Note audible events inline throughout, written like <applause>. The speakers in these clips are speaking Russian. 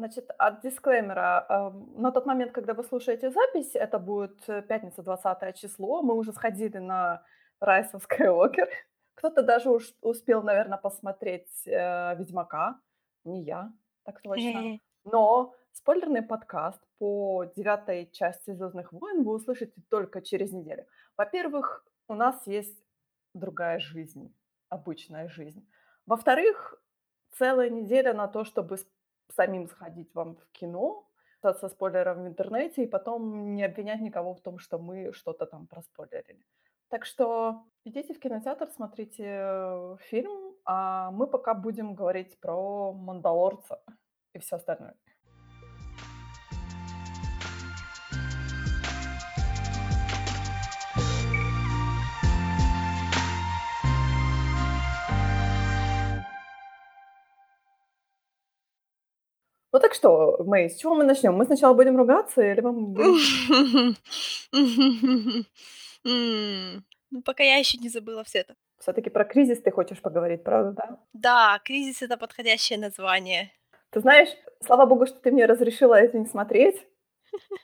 Значит, от дисклеймера. эм, На тот момент, когда вы слушаете запись, это будет э, пятница, 20 число. Мы уже сходили на Rise of Skywalker. <laughs> Кто-то даже уж успел, наверное, посмотреть э, Ведьмака. Не я, так точно. Но спойлерный подкаст по девятой части Звездных войн вы услышите только через неделю. Во-первых, у нас есть другая жизнь, обычная жизнь. Во-вторых, целая неделя на то, чтобы самим сходить вам в кино со спойлером в интернете и потом не обвинять никого в том, что мы что-то там проспойлерили. Так что идите в кинотеатр, смотрите фильм, а мы пока будем говорить про Мандалорца и все остальное. Что, Мэй, с чего мы начнем? Мы сначала будем ругаться или мы будем... Ну, пока я еще не забыла все это. Все-таки про кризис ты хочешь поговорить, правда, да? Да, кризис это подходящее название. Ты знаешь, слава богу, что ты мне разрешила это не смотреть.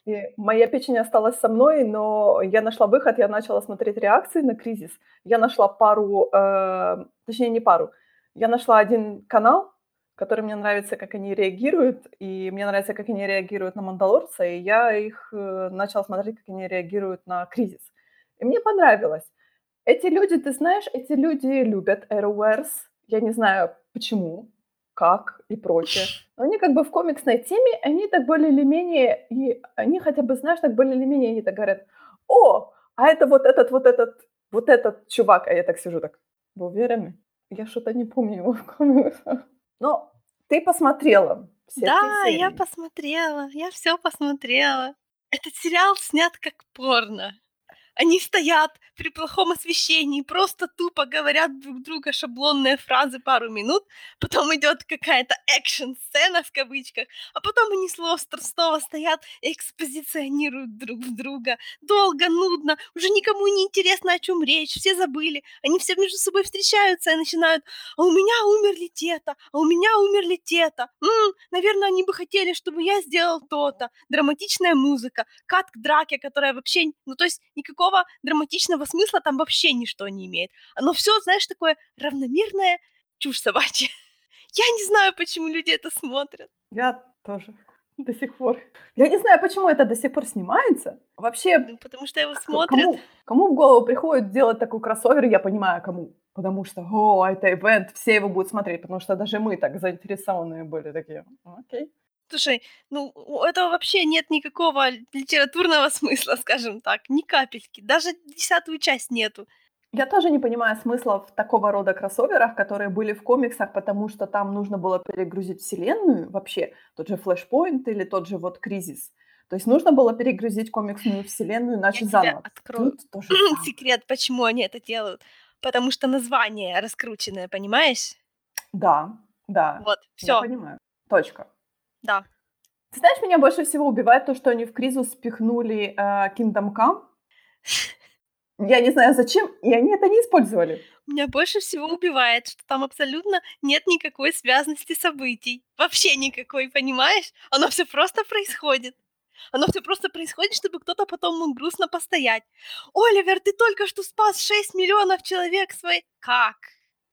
И моя печень осталась со мной, но я нашла выход, я начала смотреть реакции на кризис. Я нашла пару, э, точнее не пару, я нашла один канал, который мне нравится, как они реагируют, и мне нравится, как они реагируют на Мандалорца, и я их э, начала смотреть, как они реагируют на кризис. И мне понравилось. Эти люди, ты знаешь, эти люди любят Arrowverse. Я не знаю, почему, как и прочее. Но они как бы в комиксной теме, они так более или менее, и они хотя бы, знаешь, так более или менее, они так говорят, о, а это вот этот, вот этот, вот этот чувак. А я так сижу так, вы уверены? Я что-то не помню его в комиксах. Но ты посмотрела все Да, я посмотрела, я все посмотрела. Этот сериал снят как порно. Они стоят при плохом освещении, просто тупо говорят друг друга шаблонные фразы пару минут, потом идет какая-то экшн-сцена в кавычках, а потом они снова, снова стоят и экспозиционируют друг в друга. Долго, нудно, уже никому не интересно, о чем речь, все забыли. Они все между собой встречаются и начинают а у меня умерли те-то, а у меня умерли те-то. М, наверное, они бы хотели, чтобы я сделал то-то. Драматичная музыка, кат к драке, которая вообще, ну то есть никакого драматичного смысла там вообще ничто не имеет. Оно все, знаешь, такое равномерное чушь собачья. <laughs> Я не знаю, почему люди это смотрят. Я тоже <laughs> до сих пор. Я не знаю, почему это до сих пор снимается. Вообще, Ну, потому что его смотрят. кому, кому в голову приходит делать такой кроссовер, я понимаю, кому. Потому что, о, это ивент, все его будут смотреть, потому что даже мы так заинтересованные были такие. Окей. Слушай, ну у этого вообще нет никакого литературного <laughs> смысла, скажем так, ни капельки. Даже десятую часть нету. Я тоже не понимаю смысла в такого рода кроссоверах, которые были в комиксах, потому что там нужно было перегрузить вселенную вообще, тот же Flashpoint или тот же вот Кризис. То есть нужно было перегрузить комиксную вселенную, Я иначе тебе заново. открою Тут то же <clears throat> самое. секрет, почему они это делают. Потому что название раскрученное, понимаешь? Да, да, Вот, я все, понимаю. Точка. Да. Ты знаешь, меня больше всего убивает то, что они в Кризус спихнули э, Kingdom Come. Я не знаю зачем, и они это не использовали. Меня больше всего убивает, что там абсолютно нет никакой связности событий. Вообще никакой, понимаешь? Оно все просто происходит. Оно все просто происходит, чтобы кто-то потом мог грустно постоять. Оливер, ты только что спас 6 миллионов человек своей... Как?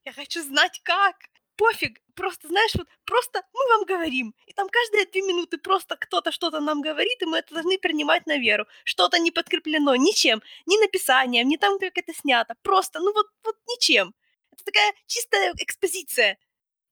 Я хочу знать, как. Пофиг, просто, знаешь, вот просто мы вам говорим. И там каждые две минуты просто кто-то что-то нам говорит, и мы это должны принимать на веру. Что-то не подкреплено ничем, ни написанием, ни там, как это снято. Просто, ну вот, вот ничем. Это такая чистая экспозиция.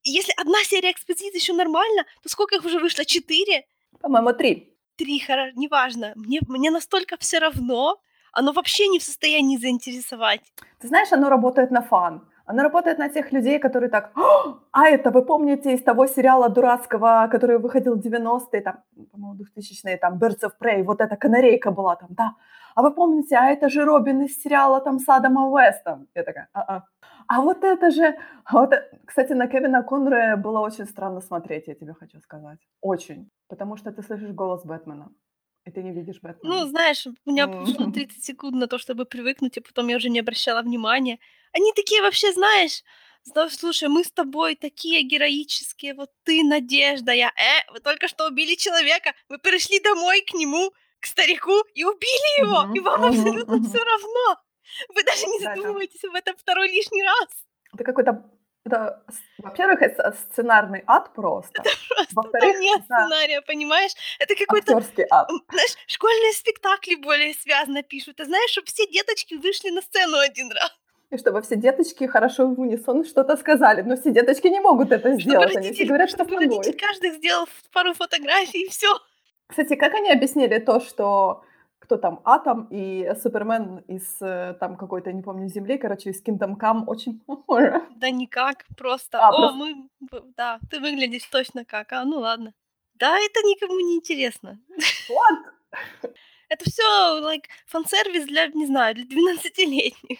И если одна серия экспозиции еще нормально, то сколько их уже вышло? Четыре? По-моему, три. Три, хоро- неважно. Мне, мне настолько все равно, оно вообще не в состоянии заинтересовать. Ты знаешь, оно работает на фан. Оно работает на тех людей, которые так, «О, а это вы помните из того сериала дурацкого, который выходил в 90-е, там, по-моему, 2000-е, там, Birds of Prey, вот эта канарейка была там, да. А вы помните, а это же Робин из сериала там с Адамом Уэстом. Я такая, а-а. А вот это же... а вот Кстати, на Кевина Конре было очень странно смотреть, я тебе хочу сказать. Очень. Потому что ты слышишь голос Бэтмена, и ты не видишь Бэтмена. Ну, знаешь, у меня М. 30 секунд на то, чтобы привыкнуть, и потом я уже не обращала внимания. Они такие вообще, знаешь, слушай, мы с тобой такие героические, вот ты надежда, я, э, вы только что убили человека, вы пришли домой к нему, к старику и убили его, и вам абсолютно все равно. Вы даже не Да, да. задумываетесь об этом второй лишний раз. Это какой-то, это, во-первых, это сценарный ад <laughs> просто. Просто Во-вторых, там нет да, сценария, понимаешь? Это какой-то, актерский ад. знаешь, школьные спектакли более связно пишут. Ты знаешь, чтобы все деточки вышли на сцену один раз. И чтобы все деточки хорошо в унисон что-то сказали. Но все деточки не могут это Чтобы сделать. Они все родители, говорят, что чтобы родитель собой. каждый сделал пару фотографий и все. Кстати, как они объяснили то, что кто там, Атом и Супермен из э, там какой-то, не помню, Земли, короче, из Kingdom Come очень похоже. Да никак, просто. А, О, просто- мы, да, ты выглядишь точно как. А, ну ладно. Да, это никому не интересно. Вот. <laughs> Это все, like, фан-сервис для, не знаю, для 12-летних.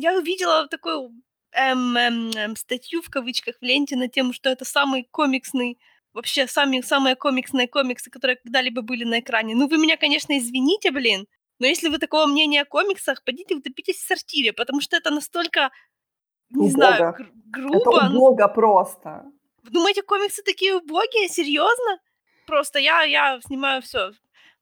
Я увидела такую эм, эм, эм, статью в кавычках в ленте на тему, что это самый комиксный, вообще самые, самые комиксные комиксы, которые когда-либо были на экране. Ну, вы меня, конечно, извините, блин, но если вы такого мнения о комиксах, пойдите утопитесь в сортире, потому что это настолько, не знаю, Убого. гр- Это грубо. ну, убого просто. вы думаете, комиксы такие убогие? Серьезно? Просто я, я снимаю все.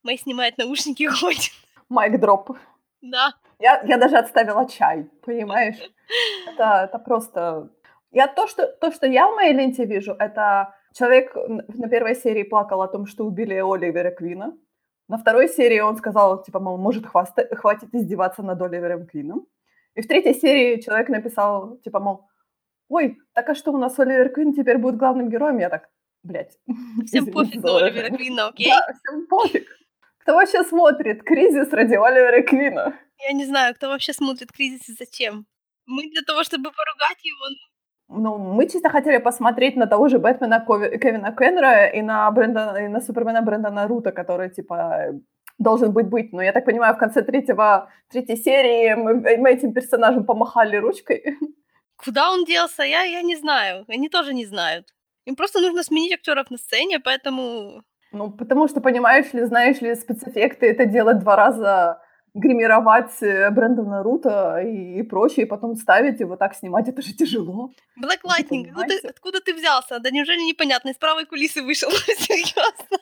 Мэй снимает наушники и уходит. Майк дроп. Да. Я, я даже отставила чай, понимаешь? <laughs> Это, это просто... Я то что, то, что я в моей ленте вижу, это человек на первой серии плакал о том, что убили Оливера Квина. На второй серии он сказал, типа, мол, может, хваста- хватит издеваться над Оливером Квином. И в третьей серии человек написал, типа, мол, ой, так а что у нас Оливер Квин теперь будет главным героем? Я так, блядь. <laughs> Всем пофиг на Оливера. Квина, окей? Да, всем пофиг. Кто вообще смотрит «Кризис» ради Оливера Квина? Я не знаю, кто вообще смотрит «Кризис» и зачем. Мы для того, чтобы поругать его, ну, Ну, мы чисто хотели посмотреть на того же Бэтмена Кови- Кевина Кеннера и на, Брэндона, и на Супермена Брэндона Рута, который, типа, должен быть быть. Но я так понимаю, в конце третьего, третьей серии мы, мы этим персонажем помахали ручкой. куда он делся, я, я не знаю. Они тоже не знают. Им просто нужно сменить актеров на сцене, поэтому... Ну, потому что, понимаешь ли, знаешь ли, спецэффекты это делать два раза, гримировать э, Брэндона Рута и, и прочее, и потом ставить и вот так снимать, это же тяжело. Black Lightning, откуда, понимаете? откуда ты взялся? Да неужели непонятно? Из правой кулисы вышел? <laughs> Серьезно?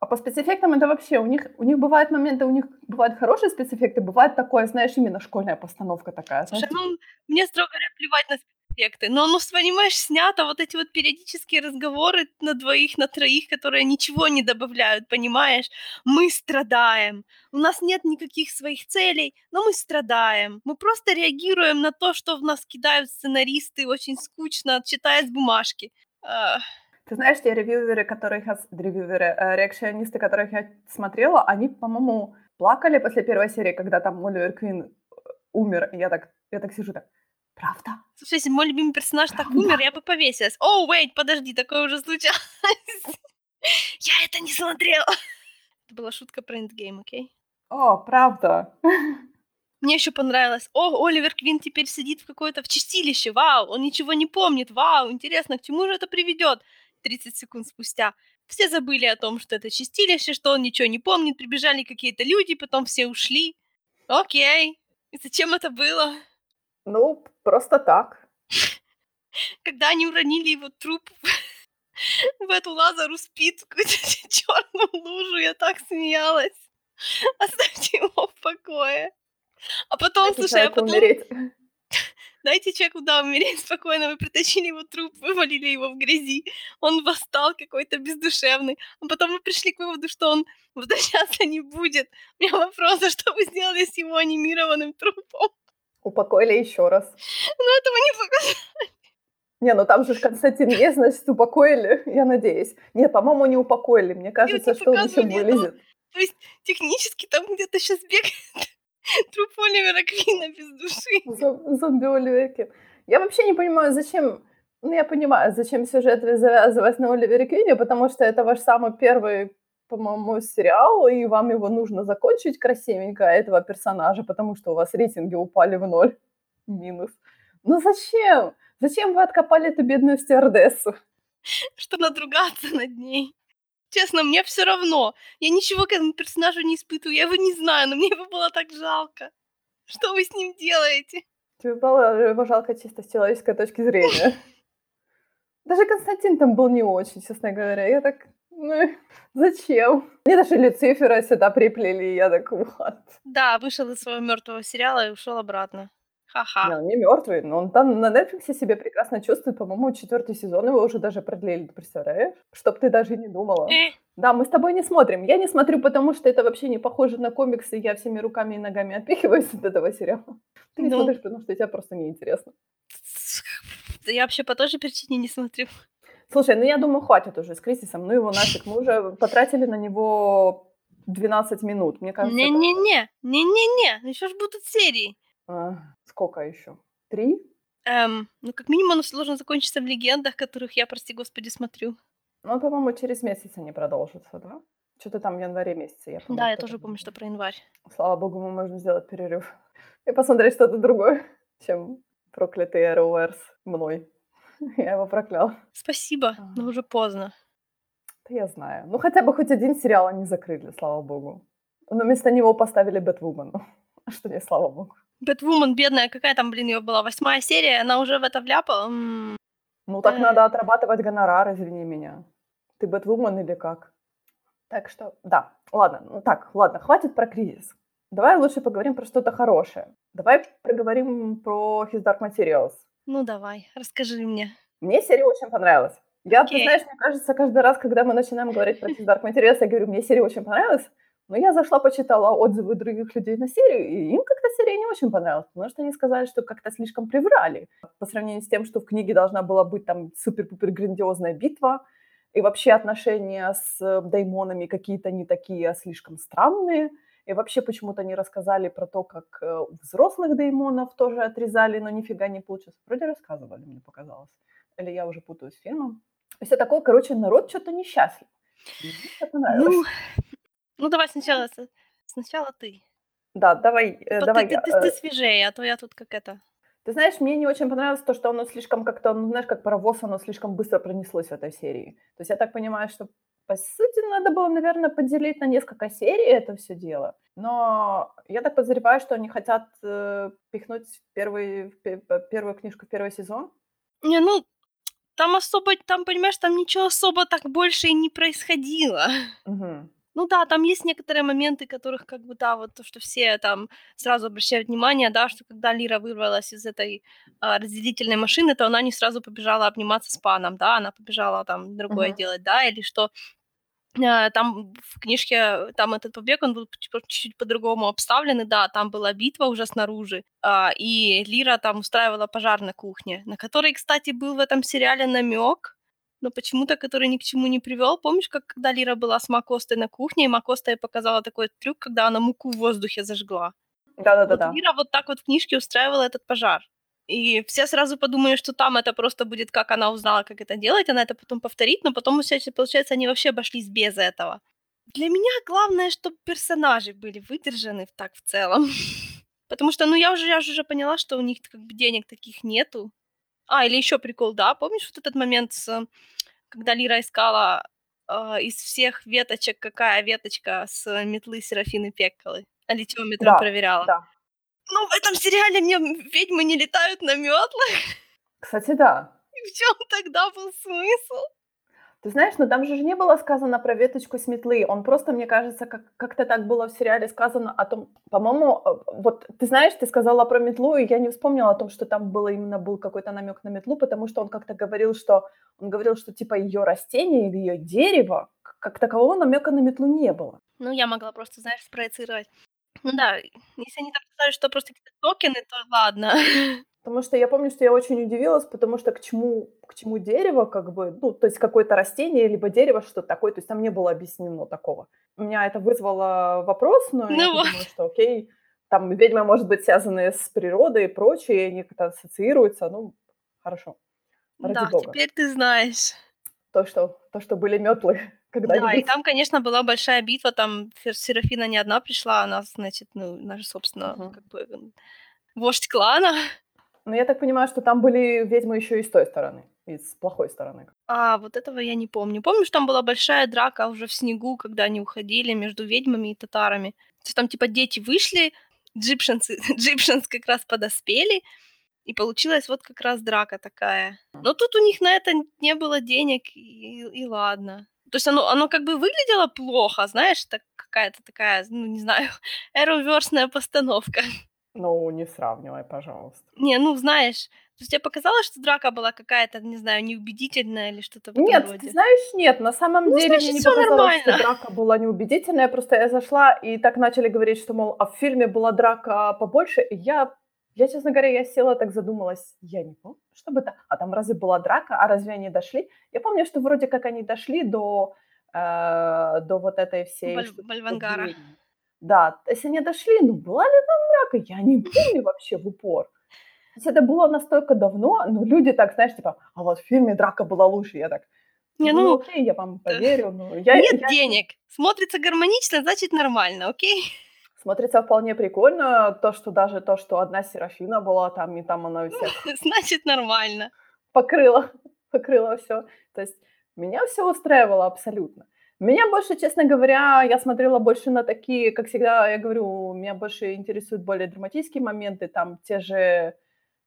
А по спецэффектам это вообще, у них, у них бывают моменты, у них бывают хорошие спецэффекты, бывает такое, знаешь, именно школьная постановка такая, знаешь, Слушай, ну, мне, строго говоря, плевать на спецэффекты. Но, ну, понимаешь, снято вот эти вот периодические разговоры на двоих, на троих, которые ничего не добавляют, понимаешь? Мы страдаем. У нас нет никаких своих целей, но мы страдаем. Мы просто реагируем на то, что в нас кидают сценаристы очень скучно, читая с бумажки. Ты знаешь, те ревьюверы, которых я... Ревьюверы, э, реакционисты, которых я смотрела, они, по-моему, плакали после первой серии, когда там Оливер Квин э, умер. И я так, я так сижу так, правда? Слушай, если мой любимый персонаж так Правда? умер, я бы повесилась. О, wait, подожди, такое уже случалось. <laughs> Я это не смотрела. <laughs> Это была шутка про Endgame, окей? О, правда. <laughs> Мне еще понравилось. О, Оливер Квин теперь сидит в какое-то в чистилище. Вау, он ничего не помнит. Вау, интересно, к чему же это приведет? 30 секунд спустя. Все забыли о том, что это чистилище, что он ничего не помнит. Прибежали какие-то люди, потом все ушли. Окей. И зачем это было? Ну, просто так. Когда они уронили его труп <laughs> в эту Лазару спит, <laughs> черную лужу, я так смеялась. <laughs> Оставьте его в покое. А потом, Дайте слушай, а потом умереть. дайте человеку, да, умереть спокойно. Вы притащили его труп, вывалили его в грязи. Он восстал какой-то бездушевный. А потом мы пришли к выводу, что он возвращаться не будет. У меня вопрос, а что вы сделали с его анимированным трупом? Упокоили еще раз. Ну, этого не показали. Не, ну там же Константин есть, значит, упокоили, я надеюсь. Не, по-моему, не упокоили. Мне кажется, что он еще вылезет. То есть технически там где-то сейчас бегает <laughs> труп Оливера Квина без души. Зом- Зомби-Оливерки. Я вообще не понимаю, зачем... Ну, я понимаю, зачем сюжет завязывать на Оливере Квине, потому что это ваш самый первый, по-моему, сериал, и вам его нужно закончить красивенько, этого персонажа, потому что у вас рейтинги упали в ноль. Минус. Ну зачем? Зачем вы откопали эту бедную стюардессу? Что надругаться над ней. Честно, мне все равно. Я ничего к этому персонажу не испытываю. Я его не знаю, но мне его было так жалко. Что вы с ним делаете? Тебе было его жалко чисто с человеческой точки зрения. <laughs> Даже Константин там был не очень, честно говоря. Я так, ну, зачем? Мне даже Люцифера сюда приплели, и я так, вот. Да, вышел из своего мертвого сериала и ушел обратно. Ха-ха. Не, он не мертвый, но он там на Netflix себя прекрасно чувствует. По-моему, четвертый сезон его уже даже продлили, представляешь? Чтоб ты даже не думала. Э, Да, мы с тобой не смотрим. Я не смотрю, потому что это вообще не похоже на комиксы. Я всеми руками и ногами отпихиваюсь <laughs> от этого сериала. Ты не Ну. смотришь, потому что тебе просто неинтересно. да я вообще по той же причине не смотрю. Слушай, ну я думаю, хватит уже с кризисом. Ну его нафиг. Мы уже потратили на него 12 минут. Мне кажется, Не-не-не, не-не-не, еще ж будут серии. А, сколько еще? Три? Эм, ну, как минимум, оно должно закончиться в легендах, которых я, прости господи, смотрю. Ну, по-моему, через месяц они продолжатся, да? Что-то там в январе месяце. Я помню, Да, я тоже помню, что про январь. Слава богу, мы можем сделать перерыв <laughs> и посмотреть что-то другое, <laughs> чем проклятый Arrowverse мной. <laughs> Я его проклял. Спасибо, Ага. но уже поздно. Да я знаю. Ну, хотя бы хоть один сериал они закрыли, слава богу. Но вместо него поставили Бэтвумен. А <laughs> что не слава богу. Бэтвумен, бедная, какая там, блин, ее была, восьмая серия, она уже в это вляпала. Ну, так Эх. надо отрабатывать гонорар, извини меня. Ты Бэтвумен или как? Так что, да, ладно, ну так, ладно, хватит про кризис. Давай лучше поговорим про что-то хорошее. Давай поговорим про His Dark Materials. Ну, давай, расскажи мне. Мне серия очень понравилась. Я, ты Окей. знаешь, мне кажется, каждый раз, когда мы начинаем говорить про Dark Materials, я говорю, мне серия очень понравилась, но я зашла, почитала отзывы других людей на серию, и им как-то серия не очень понравилась, потому что они сказали, что как-то слишком приврали по сравнению с тем, что в книге должна была быть там супер-пупер грандиозная битва, и вообще отношения с э, даймонами какие-то не такие, а слишком странные, и вообще почему-то не рассказали про то, как э, у взрослых даймонов тоже отрезали, но нифига не получилось. Вроде рассказывали, мне показалось. Или я уже путаю с фильмом. И все такое, короче, народ что-то несчастлив. Мне это понравилось. Ну, ну, давай сначала, сначала ты. Да, давай, э, давай ты, я. ты, ты Э, свежее, а то я тут как это. Ты знаешь, мне не очень понравилось то, что оно слишком как-то, ну, знаешь, как паровоз, оно слишком быстро пронеслось в этой серии. То есть я так понимаю, что, по сути, надо было, наверное, поделить на несколько серий это все дело. Но я так подозреваю, что они хотят э, пихнуть первый, первую книжку первый сезон. Не, ну, там особо, там, понимаешь, там ничего особо так больше и не происходило. <laughs> Мгм. Ну да, там есть некоторые моменты, которых как бы, да, вот то, что все там сразу обращают внимание, да, что когда Лира вырвалась из этой а, разделительной машины, то она не сразу побежала обниматься с паном, да, она побежала там другое Мгм. делать, да, или что там в книжке, там этот побег, он был чуть-чуть по-другому обставлен, и да, там была битва уже снаружи, а, и Лира там устраивала пожар на кухне, на который, кстати, был в этом сериале намек, но почему-то, который ни к чему не привел. Помнишь, как когда Лира была с Макостой на кухне, и Макоста ей показала такой трюк, когда она муку в воздухе зажгла? Да-да-да. Вот Лира вот так вот в книжке устраивала этот пожар. И все сразу подумали, что там это просто будет, как она узнала, как это делать, она это потом повторит, но потом, получается, они вообще обошлись без этого. Для меня главное, чтобы персонажи были выдержаны так в целом. <laughs> Потому что, ну, я уже, я же уже поняла, что у них как бы денег таких нету. А, или еще прикол, да, помнишь вот этот момент, с, когда Лира искала а, из всех веточек, какая веточка с метлы Серафины Пекколы? А литиометром Да, проверяла. да. Ну, в этом сериале мне ведьмы не летают на метлах. Кстати, да. И в чем тогда был смысл? Ты знаешь, но там же не было сказано про веточку с метлы. Он просто, мне кажется, как- как-то так было в сериале сказано о том, по-моему, э, вот ты знаешь, ты сказала про метлу, и я не вспомнила о том, что там было именно был какой-то намек на метлу, потому что он как-то говорил, что он говорил, что типа ее растение или ее дерево, как такового намека на метлу не было. Ну, я могла просто, знаешь, спроецировать. Ну да, если они там сказали, что просто какие-то токены, то ладно. <laughs> Потому что я помню, что я очень удивилась, потому что к чему, к чему дерево, как бы, ну, то есть какое-то растение, либо дерево, что такое, то есть там не было объяснено такого. У меня это вызвало вопрос, но я Ну вот. думаю, что окей, там ведьмы, может быть, связаны с природой и прочее, они как-то ассоциируются, ну, хорошо. Ради Да, бога. теперь ты знаешь. То, что, то, что были метлы Да, и там, конечно, была большая битва, там Серафина не одна пришла, она, значит, ну, наша, собственно, Мгм. как бы м, вождь клана. Но я так понимаю, что там были ведьмы еще и с той стороны, и с плохой стороны. А, вот этого я не помню. Помнишь, там была большая драка уже в снегу, когда они уходили между ведьмами и татарами? То есть там, типа, дети вышли, джипшенцы, <laughs> джипшенс как раз подоспели, И получилась вот как раз драка такая. Но тут у них на это не было денег, и, и ладно. То есть оно, оно как бы выглядело плохо, знаешь, так какая-то такая, ну, не знаю, <laughs> эроверсная постановка. Ну, не сравнивай, пожалуйста. Не, ну, знаешь, то есть тебе показалось, что драка была какая-то, не знаю, неубедительная или что-то в этом Нет, роде? ты знаешь, нет, на самом Ну, деле значит, мне не показалось, что нормально. драка была неубедительная. Просто я зашла, и так начали говорить, что, мол, а в фильме была драка побольше. И я, я, честно говоря, я села так задумалась, я не помню, чтобы это... А там разве была драка, а разве они дошли? Я помню, что вроде как они дошли до, э, до вот этой всей... Баль- Бальвангара. Да, есть они дошли, ну была ли там драка, я не помню вообще в упор. То есть это было настолько давно, но люди так, знаешь, типа, а вот в фильме драка была лучше. Я так, Не, ну ну, окей, я вам да. поверю, но я, нет я- денег. Смотрится гармонично, значит нормально, окей? Смотрится вполне прикольно, то, что даже то, что одна Серафина была там, и там она всех <laughs> Значит нормально. покрыла, <laughs> покрыла все. То есть меня все устраивало абсолютно. Меня больше, честно говоря, я смотрела больше на такие, как всегда, я говорю, меня больше интересуют более драматические моменты, там те же,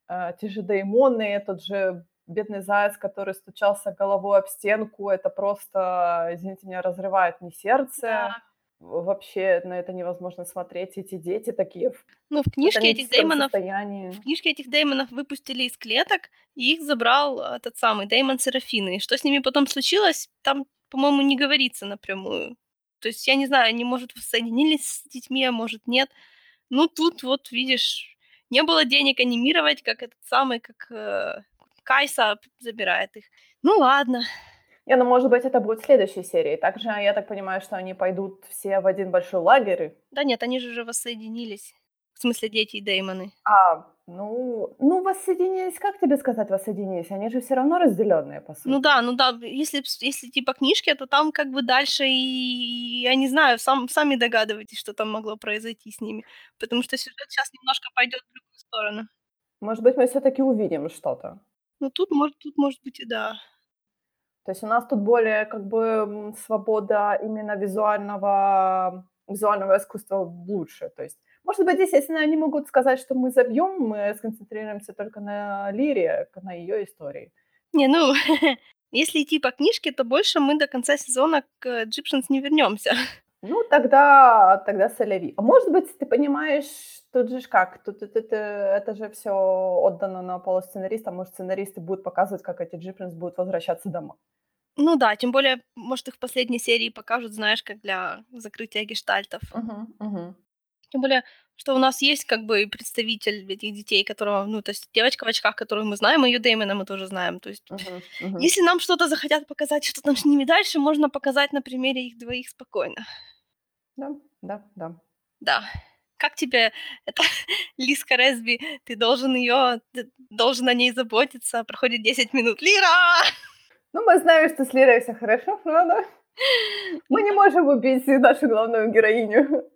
э, те же деймоны, тот же бедный заяц, который стучался головой об стенку, это просто, извините меня, разрывает мне сердце. Да. Вообще на это невозможно смотреть. Эти дети такие Ну, в книжке этих демонов состоянии. В книжке этих деймонов выпустили из клеток, и их забрал этот самый деймон Серафины. И что с ними потом случилось, там, по-моему, не говорится напрямую. То есть, я не знаю, они, может, соединились с детьми, а может, нет. Ну, тут вот, видишь, не было денег анимировать, как этот самый, как э, Кайса забирает их. Ну, ладно. Не, ну, может быть, это будет в следующей серии. Также я так понимаю, что они пойдут все в один большой лагерь. Да нет, они же уже воссоединились. В смысле, дети и деймоны. А, ну, ну, воссоединились, как тебе сказать воссоединились? Они же все равно разделенные, по сути. Ну да, ну да, если, если типа книжки, то там как бы дальше и, я не знаю, сам, сами догадываетесь, что там могло произойти с ними. Потому что сюжет сейчас немножко пойдет в другую сторону. Может быть, мы все-таки увидим что-то. Ну тут может, тут может быть и да. То есть у нас тут более как бы свобода именно визуального, визуального искусства лучше. То есть, может быть, естественно, они могут сказать, что мы забьем, мы сконцентрируемся только на Лире, на ее истории. Не, ну, <laughs> если идти по книжке, то больше мы до конца сезона к Egyptians не вернемся. <laughs> Ну, тогда, тогда соляви. А может быть, ты понимаешь, тут же как, тут это, это, это же все отдано на полу сценариста, может, сценаристы будут показывать, как эти джипринс будут возвращаться домой. Ну да, тем более, может, их в последней серии покажут, знаешь, как для закрытия гештальтов. Угу, угу. Тем более, что у нас есть как бы представитель этих детей, которого, ну, то есть девочка в очках, которую мы знаем, и ее Дэймона мы тоже знаем. То есть, Угу, угу. если нам что-то захотят показать, что там с ними дальше, можно показать на примере их двоих спокойно. Да, да, да. Да. Как тебе это <laughs> Лиска Резби? Ты должен ее, ты должен о ней заботиться. Проходит 10 минут. Лира! Ну, мы знаем, что с Лерой все хорошо, правда? <laughs> Мы не можем убить нашу главную героиню.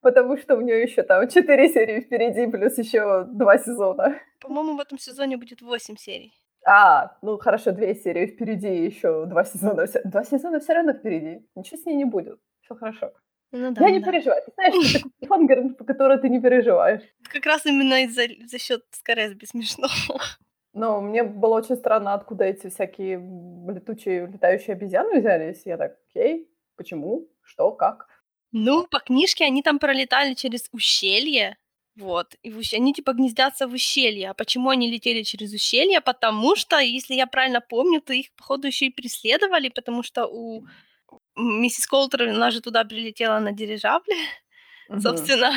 Потому что у нее еще там 4 серии впереди, плюс еще 2 сезона. По-моему, в этом сезоне будет 8 серий. А, ну хорошо, 2 серии впереди, еще 2 сезона. Два сезона все равно впереди. Ничего с ней не будет. Все хорошо. Ну да, Я не да. переживаю. Ты знаешь, что такой <laughs> фангер, по которой ты не переживаешь. Как раз именно из-за за счет Скорезби смешно. <laughs> Но мне было очень странно, откуда эти всякие летучие, летающие обезьяны взялись. Я так, окей, почему, что, как? Ну, по книжке они там пролетали через ущелье. Вот. И в ущ- они типа гнездятся в ущелье. А почему они летели через ущелье? Потому что, если я правильно помню, то их, походу, еще и преследовали, потому что у миссис Колтер, она же туда прилетела на дирижабле, <laughs> Мгм. собственно.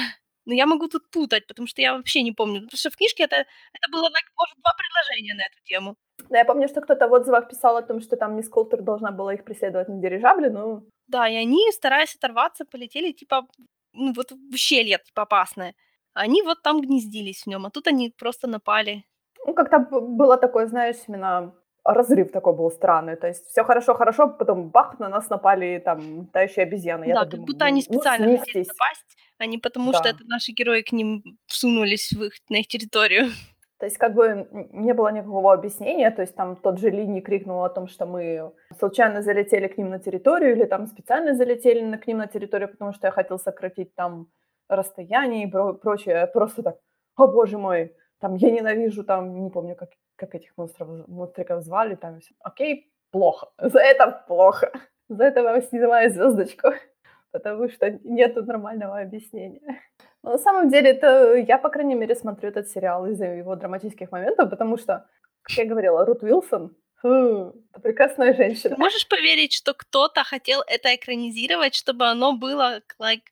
Но я могу тут путать, потому что я вообще не помню. Потому что в книжке это, это было, может, два предложения на эту тему. Да, я помню, что кто-то в отзывах писал о том, что там мисс Колтер должна была их преследовать на дирижабле, но Да, и они, стараясь оторваться, полетели, типа, ну, вот в ущелье, типа, опасное. Они вот там гнездились в нем, а тут они просто напали. ну, как-то было такое, знаешь, именно разрыв такой был странный. То есть все хорошо-хорошо, потом бах, на нас напали там летающие обезьяны. Я да, как думаю, будто они ну, специально хотели снизьтесь. напасть, а не потому, что Да. это наши герои к ним всунулись в их, на их территорию. <laughs> То есть как бы не было никакого объяснения, то есть там тот же Ли не крикнул о том, что мы случайно залетели к ним на территорию или там специально залетели на, к ним на территорию, потому что я хотел сократить там расстояние и про- прочее. Просто так, о боже мой, там я ненавижу, там, не помню, как, как этих монстров, монстриков звали, там все. Окей, плохо. <laughs> За это плохо. За это вам снимаю звездочку, <laughs> потому что нет нормального объяснения. Но на самом деле, это я, по крайней мере, смотрю этот сериал из-за его драматических моментов, потому что, как я говорила, Рут Уилсон Фу, прекрасная женщина. Ты можешь поверить, что кто-то хотел это экранизировать, чтобы оно было like,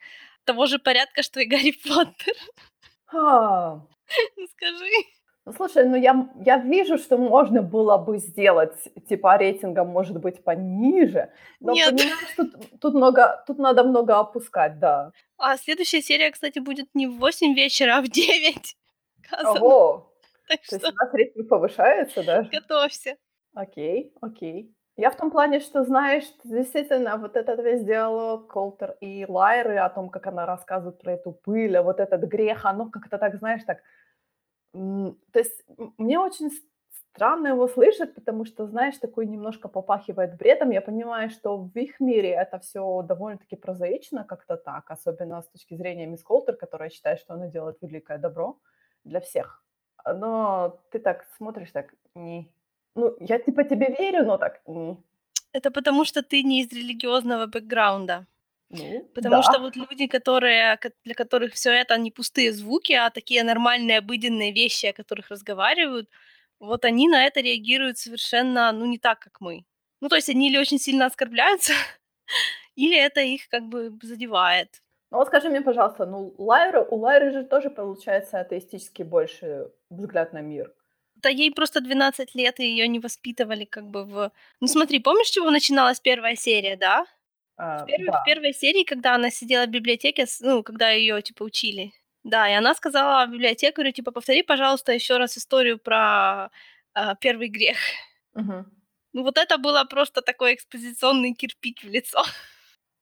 того же порядка, что и Гарри Поттер? А, <laughs> скажи. ну слушай, ну я, я вижу, что можно было бы сделать, типа рейтингом может быть пониже, но Нет. понимаешь, тут, тут много, тут надо много опускать, да. А следующая серия, кстати, будет не в 8 вечера, а в 9. Сказано. <laughs> Ого, <laughs> Так то есть что у нас рейтинг повышается даже? готовься. Окей, окей. Я в том плане, что, знаешь, действительно, вот этот весь диалог Колтер и Лайры о том, как она рассказывает про эту пыль, а вот этот грех, оно как-то так, знаешь, так... То есть мне очень странно его слышать, потому что, знаешь, такой немножко попахивает бредом. Я понимаю, что в их мире это все довольно-таки прозаично как-то так, особенно с точки зрения мисс Колтер, которая считает, что она делает великое добро для всех. Но ты так смотришь, так, не, ну, я типа тебе верю, но так, м, Это потому, что ты не из религиозного бэкграунда. Ну, Потому да. что вот люди, которые, ко- для которых все это не пустые звуки, а такие нормальные обыденные вещи, о которых разговаривают, вот они на это реагируют совершенно, ну, не так, как мы. Ну, то есть они или очень сильно оскорбляются, <laughs> или это их как бы задевает. Ну вот скажи мне, пожалуйста, ну Лайра, у Лайры же тоже получается атеистический больше взгляд на мир. Да ей просто 12 лет, и ее не воспитывали как бы в... Ну смотри, помнишь, чего начиналась первая серия, да? А, В первой, да. в первой серии, когда она сидела в библиотеке, ну, когда ее, типа, учили. Да, и она сказала библиотекарю, типа, повтори, пожалуйста, еще раз историю про а, первый грех. Мгм. Ну, вот это было просто такой экспозиционный кирпич в лицо.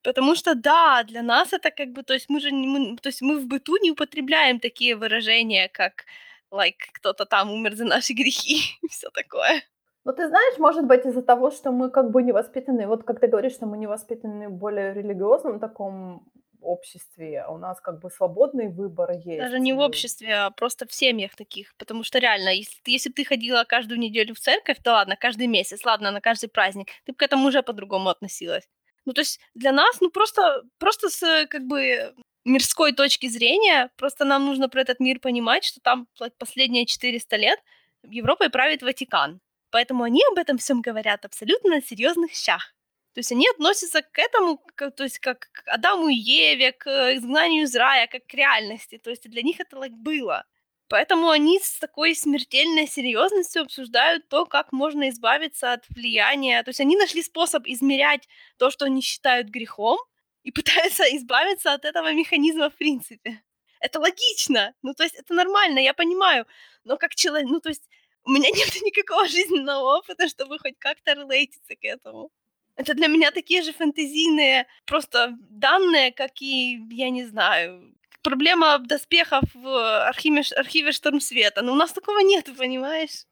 Потому что, да, для нас это как бы, то есть мы же, не- мы, то есть мы в быту не употребляем такие выражения, как, like, кто-то там умер за наши грехи <laughs> и все такое. Ну ты знаешь, может быть из-за того, что мы как бы не воспитаны, вот как ты говоришь, что мы не воспитаны в более религиозном таком обществе, а у нас как бы свободный выбор есть. Даже не в обществе, а просто в семьях таких. Потому что реально, если, ты- если бы ты ходила каждую неделю в церковь, то ладно, каждый месяц, ладно, на каждый праздник, ты бы к этому уже по-другому относилась. Ну, то есть для нас, ну, просто, просто с как бы мирской точки зрения, просто нам нужно про этот мир понимать, что там последние 400 лет Европой правит Ватикан. Поэтому они об этом всем говорят абсолютно на серьезных щах. То есть они относятся к этому, как, то есть как к Адаму и Еве, к э, изгнанию из рая, как к реальности. То есть для них это like, было. Поэтому они с такой смертельной серьезностью обсуждают то, как можно избавиться от влияния. То есть они нашли способ измерять то, что они считают грехом, и <laughs> пытаются избавиться от этого механизма в принципе. Это логично. Ну, то есть это нормально, я понимаю. Но как человек, ну, то есть у меня <laughs> нет никакого жизненного опыта, чтобы хоть как-то релейтиться к этому. Это для меня такие же фэнтезийные просто данные, как и, я не знаю, проблема доспехов в архиве, архиве Шторм Света. Но у нас такого нет, понимаешь?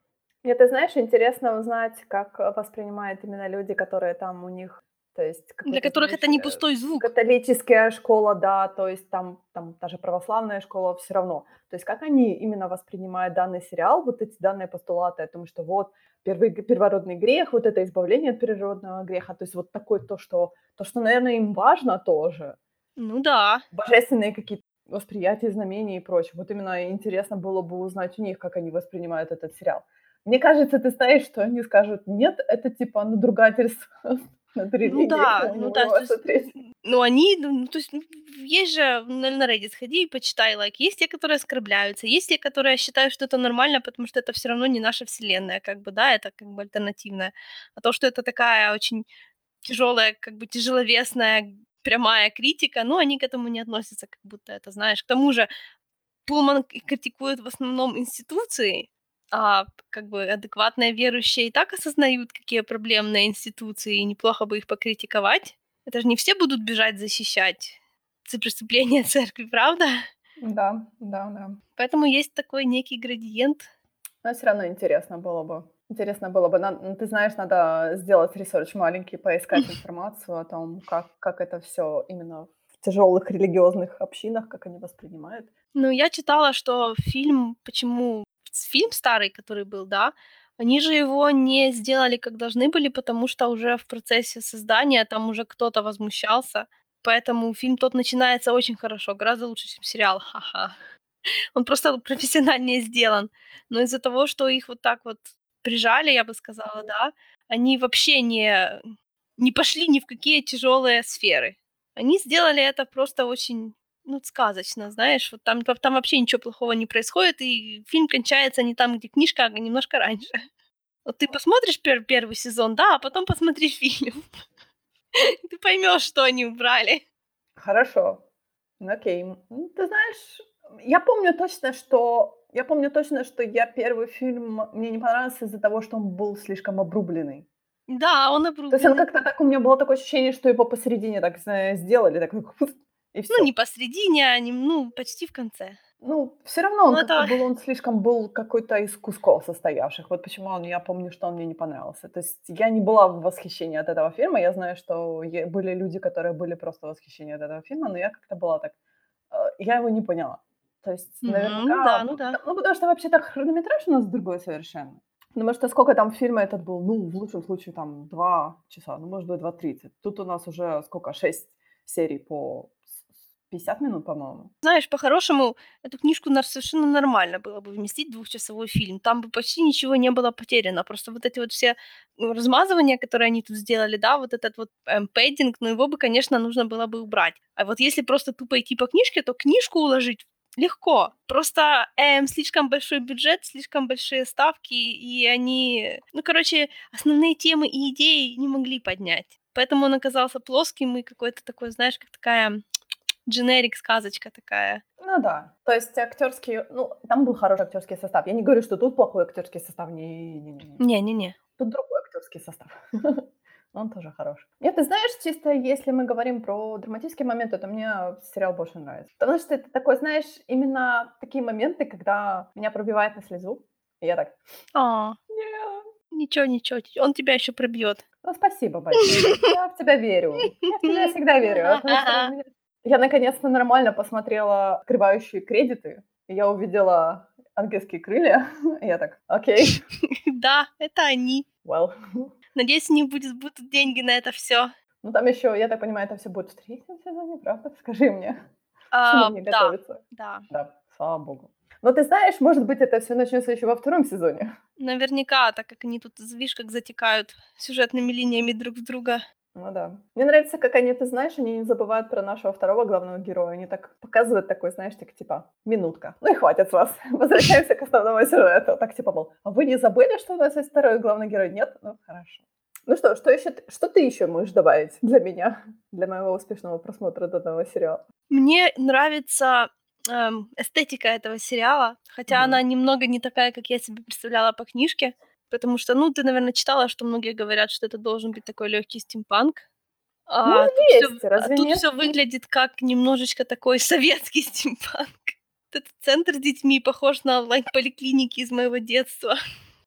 Мне, ты знаешь, интересно узнать, как воспринимают именно люди, которые там у них, то есть... Для которых это не пустой звук. Католическая школа, да, то есть там, там даже православная школа все равно. То есть как они именно воспринимают данный сериал, вот эти данные постулаты о том, что вот первый, первородный грех, вот это избавление от первородного греха, то есть вот такое то, что, то, что, наверное, им важно тоже, Ну да. божественные какие-то восприятия, знамения и прочее. Вот именно интересно было бы узнать у них, как они воспринимают этот сериал. Мне кажется, ты знаешь, что они скажут, нет, это типа надругательство <laughs> Ну да, ну да, есть, ну они, ну, ну, то есть, ну, есть же, на, на Reddit сходи и почитай, like, есть те, которые оскорбляются, есть те, которые считают, что это нормально, потому что это все равно не наша вселенная, как бы, да, это как бы альтернативная. А то, что это такая очень тяжелая, как бы тяжеловесная, прямая критика, ну, они к этому не относятся, как будто это, знаешь. К тому же Пулман критикует в основном институции, а как бы адекватные верующие и так осознают, какие проблемные институции, и неплохо бы их покритиковать. Это же не все будут бежать защищать за преступления <laughs> церкви, правда? Да, да, да. Поэтому есть такой некий градиент. Но все равно интересно было бы. Интересно было бы. Над- ну, ты знаешь, надо сделать research маленький, поискать <laughs> информацию о том, как, как это все именно тяжелых религиозных общинах, как они воспринимают. Ну, я читала, что фильм, почему фильм старый, который был, да, они же его не сделали как должны были, потому что уже в процессе создания там уже кто-то возмущался. Поэтому фильм тот начинается очень хорошо, гораздо лучше, чем сериал. Ха-ха. Он просто профессиональнее сделан. Но из-за того, что их вот так вот прижали, я бы сказала, да, они вообще не, не пошли ни в какие тяжелые сферы. Они сделали это просто очень ну, сказочно, знаешь, вот там, там вообще ничего плохого не происходит, и фильм кончается не там, где книжка, а немножко раньше. Вот ты посмотришь пер- первый сезон, да, а потом посмотри фильм. <laughs> Ты поймешь, что они убрали. Хорошо. Окей. Ну, ты знаешь, я помню точно, что я помню точно, что я первый фильм мне не понравился из-за того, что он был слишком обрубленный. Да, он обрубленный. То есть он как-то так, у меня было такое ощущение, что его посередине так сделали, так <laughs> и все. Ну, не посредине, а не, ну, почти в конце. Ну, все равно он, ну, это... был, он слишком был какой-то из кусков состоявших. Вот почему он, я помню, что он мне не понравился. То есть я не была в восхищении от этого фильма. Я знаю, что были люди, которые были просто в восхищении от этого фильма, но я как-то была так... Э, я его не поняла. То есть, наверняка... Ну да, ну да. Ну, потому что вообще-то хронометраж у нас другой совершенно. Потому что сколько там фильма этот был? Ну, в лучшем случае, там, два часа, ну, может быть, два тридцать. Тут у нас уже сколько? Шесть серий по 50 минут, по-моему. Знаешь, по-хорошему, эту книжку совершенно нормально было бы вместить в двухчасовой фильм. Там бы почти ничего не было потеряно. Просто вот эти вот все ну, размазывания, которые они тут сделали, да, вот этот вот эм, пэддинг, ну его бы, конечно, нужно было бы убрать. А вот если просто тупо идти по книжке, то книжку уложить легко. Просто эм, слишком большой бюджет, слишком большие ставки, и они, ну, короче, основные темы и идеи не могли поднять. Поэтому он оказался плоским и какой-то такой, знаешь, как такая <tsk> дженерик сказочка такая. Ну да. То есть актерский, ну, там был хороший актерский состав. Я не говорю, что тут плохой актерский состав. Не-не-не. Не-не-не. Тут другой актерский состав. <laughs> Он тоже хорош. Нет, ты знаешь, чисто если мы говорим про драматические моменты, то мне сериал больше нравится. Потому что это такой, знаешь, именно такие моменты, когда меня пробивает на слезу. И я так... А, ничего, ничего, он тебя еще пробьет. Ну, спасибо большое. Я в тебя верю. Я в тебя всегда верю. Я наконец-то нормально посмотрела открывающие кредиты. Я увидела ангельские крылья. <laughs> И я так, окей. <laughs> Да, это они. Well. <laughs> Надеюсь, не будет, будут деньги на это все. Ну, там еще, я так понимаю, это все будет в третьем сезоне, правда? <laughs> Скажи мне. А, мне да, готовиться? Да. Да, слава богу. Но ты знаешь, может быть, это все начнется еще во втором сезоне. Наверняка, так как они тут, видишь, как затекают сюжетными линиями друг в друга. Ну да. Мне нравится, как они, ты знаешь, они не забывают про нашего второго главного героя. Они так показывают такой, знаешь, так типа, минутка. Ну и хватит с вас. <laughs> Возвращаемся к основному сюжету. Так типа, мол, а вы не забыли, что у нас есть второй главный герой? Нет? Ну, хорошо. Ну что, что еще, что ты еще можешь добавить для меня, для моего успешного просмотра данного сериала? Мне нравится эм, эстетика этого сериала, хотя mm-hmm. она немного не такая, как я себе представляла по книжке. Потому что, ну, ты, наверное, читала, что многие говорят, что это должен быть такой легкий стимпанк. А ну, тут есть, всё, разве а тут нет? все выглядит как немножечко такой <laughs> советский стимпанк. Этот центр с детьми похож на онлайн-поликлиники из моего детства.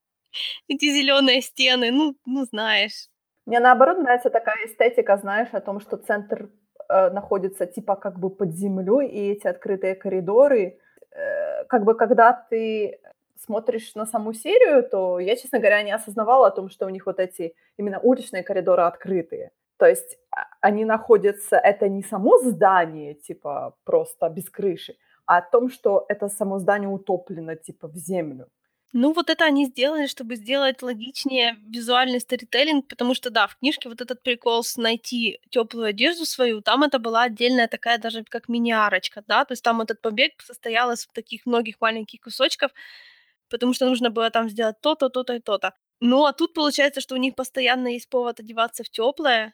<laughs> Эти зеленые стены, ну, ну знаешь. Мне наоборот нравится такая эстетика, знаешь, о том, что центр э, находится типа как бы под землей, и эти открытые коридоры, э, как бы когда ты смотришь на саму серию, то я, честно говоря, не осознавала о том, что у них вот эти именно уличные коридоры открытые. То есть а, они находятся, это не само здание, типа, просто без крыши, а о том, что это само здание утоплено, типа, в землю. Ну, вот это они сделали, чтобы сделать логичнее визуальный сторителлинг, потому что, да, в книжке вот этот прикол с найти теплую одежду свою, там это была отдельная такая даже как мини-арочка, да, то есть там этот побег состоял из таких многих маленьких кусочков, потому что нужно было там сделать то-то, то-то и то-то. Ну, а тут получается, что у них постоянно есть повод одеваться в теплое,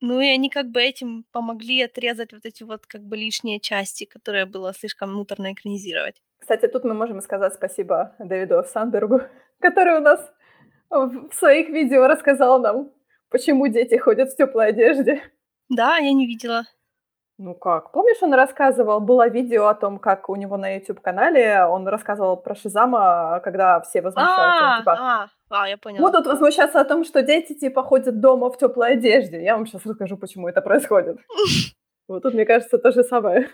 ну и они как бы этим помогли отрезать вот эти вот как бы лишние части, которые было слишком муторно экранизировать. Кстати, тут мы можем сказать спасибо Дэвиду Сандергу, <laughs> который у нас в своих видео рассказал нам, почему дети ходят в теплой одежде. Да, я не видела. Ну как? Помнишь, он рассказывал, было видео о том, как у него на YouTube-канале он рассказывал про Шизама, когда все возмущаются. А, типа, а, а, я поняла. Будут возмущаться о том, что дети, типа, ходят дома в теплой одежде. Я вам сейчас расскажу, почему это происходит. <laughs> Вот тут, мне кажется, то же самое.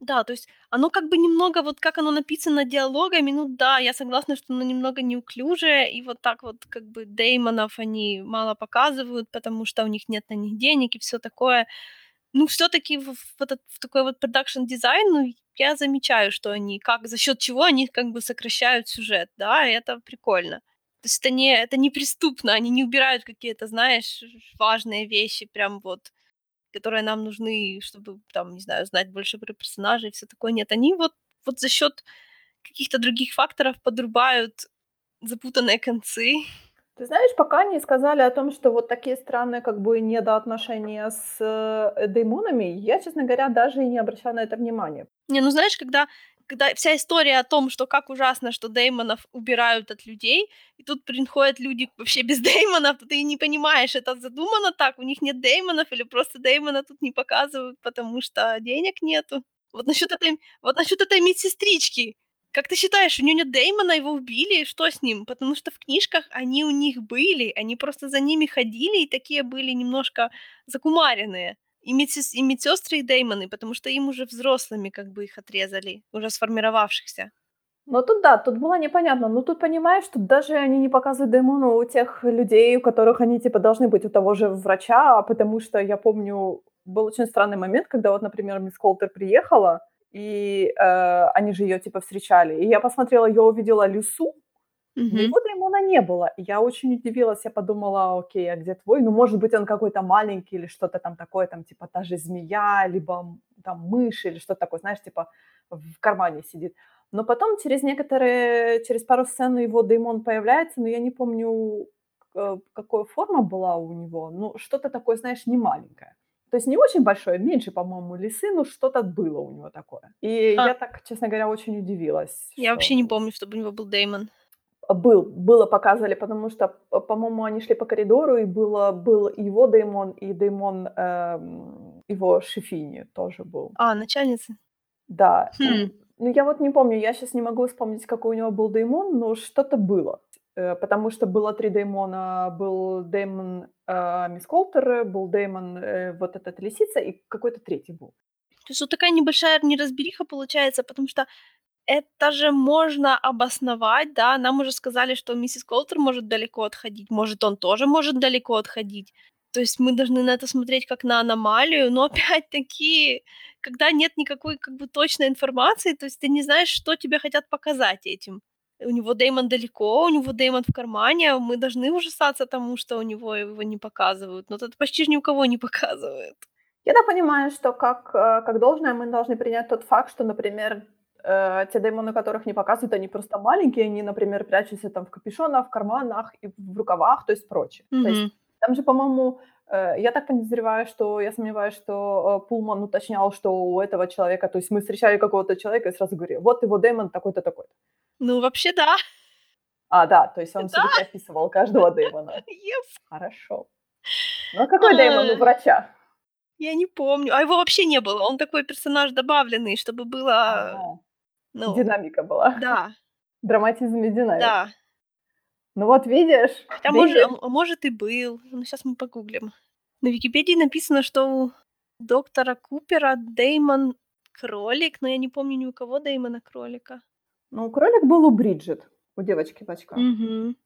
Да, то есть оно как бы немного, вот как оно написано диалогами, ну да, я согласна, что оно немного неуклюжее, и вот так вот как бы Деймонов они мало показывают, потому что у них нет на них денег и все такое. Ну, все таки в в этот в такой вот продакшн дизайн, ну, я замечаю, что они как за счет чего они как бы сокращают сюжет, да, и это прикольно. То есть это не это не преступно, они не убирают какие-то, знаешь, важные вещи прям вот которые нам нужны, чтобы, там, не знаю, знать больше про персонажей и все такое. Нет, они вот, вот за счет каких-то других факторов подрубают запутанные концы. Ты знаешь, пока не сказали о том, что вот такие странные как бы недоотношения с э, деймонами, я, честно говоря, даже и не обращала на это внимания. Не, ну знаешь, когда когда вся история о том, что как ужасно, что деймонов убирают от людей, и тут приходят люди вообще без <laughs> деймонов, ты не понимаешь, это задумано так, у них нет деймонов, или просто деймона тут не показывают, потому что денег нету. Вот насчет этой, вот насчет этой медсестрички. Как ты считаешь, у нет Деймона, его убили, что с ним? Потому что в книжках они у них были, они просто за ними ходили и такие были немножко закумаренные и, медсес- и медсестры, и Деймоны, потому что им уже взрослыми как бы их отрезали, уже сформировавшихся. Ну тут да, тут было непонятно. Ну тут понимаешь, что даже они не показывают Деймону у тех людей, у которых они типа должны быть у того же врача, потому что я помню, был очень странный момент, когда вот, например, мисс Колтер приехала, и э, они же ее типа встречали, и я посмотрела, я увидела Люсу, Мгм. но его Дэймона не было. И я очень удивилась, я подумала, окей, а где твой? Ну, может быть, он какой-то маленький или что-то там такое, там, типа, та же змея, либо там мышь или что-то такое, знаешь, типа, в кармане сидит. Но потом через некоторые, через пару сцен его Дэймон появляется, но я не помню, э, какая форма была у него. Ну, что-то такое, знаешь, не маленькое. То есть не очень большое, меньше, по-моему, лисы, но что-то было у него такое. И А, я так, честно говоря, очень удивилась, я вообще не что помню, чтобы у него был Деймон. был, было показывали, потому что, п по-моему, они шли по коридору, и было был его Дэймон, и Дэймон, эм, его Шефини тоже был. А, начальница. Да, Хм. ну, я вот не помню, я сейчас не могу вспомнить, какой у него был Дэймон, но что-то было. Э, потому что было 3 Дэймона. Был Дэймон, э, мисс Колтер, был Дэймон, э, вот этот лисица, и какой-то третий был. То есть вот такая небольшая неразбериха получается, потому что это же можно обосновать, да. Нам уже сказали, что миссис Колтер может далеко отходить, может, он тоже может далеко отходить. То есть мы должны на это смотреть как на аномалию, но <laughs> опять-таки, когда нет никакой как бы точной информации, то есть ты не знаешь, что тебе хотят показать этим. У него Дэймон далеко, у него Дэймон в кармане, мы должны ужасаться тому, что у него его не показывают. Но это почти ни у кого не <laughs> показывают. Я так понимаю, что как, э, как должное мы должны принять тот факт, что, например, э, те Дэймоны, которых не показывают, они просто маленькие, они, например, прячутся там в капюшонах, в карманах и в рукавах, то есть прочее. То есть там же, по-моему, э, я так подозреваю, что я сомневаюсь, что э, Пулман уточнял, что у этого человека, то есть мы встречали какого-то человека и сразу говорили, вот его Дэймон такой-то, такой-то. Ну, вообще, да. А, да, то есть он Да. все-таки описывал каждого Дэймона. <laughs> Yes. Хорошо. Ну, а какой Дэймон у А. врача? Я не помню. А его вообще не было. Он такой персонаж добавленный, чтобы было, А, ну, Динамика была. да, <laughs> Драматизм и динамика. да. Ну вот видишь, Хотя, может, а, а может и был. Ну, сейчас мы погуглим. На Википедии написано, что у доктора Купера Деймон кролик, но я не помню ни у кого Деймона кролика. Ну, кролик был у Бриджит, у девочки в очках. Мгм.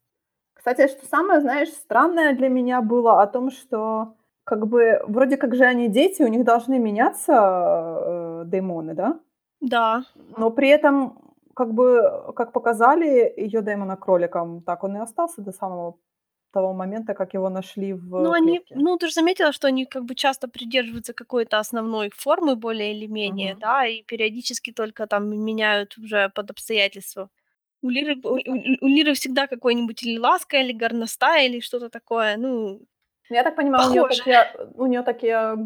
Кстати, что самое, знаешь, странное для меня было о том, что как бы вроде как же они дети, у них должны меняться э, деймоны, да? Да. Но при этом, как бы, как показали ее деймона кроликом, так он и остался до самого того момента, как его нашли в Ну, они, клетке. ну, ты же заметила, что они как бы часто придерживаются какой-то основной формы более или менее, Мгм. да, и периодически только там меняют уже под обстоятельства. У Лиры, у, у- Лиры всегда какой-нибудь или ласка, или горностая, или что-то такое, ну, Ну, Я так понимаю, у нее похоже. такие, у нее такие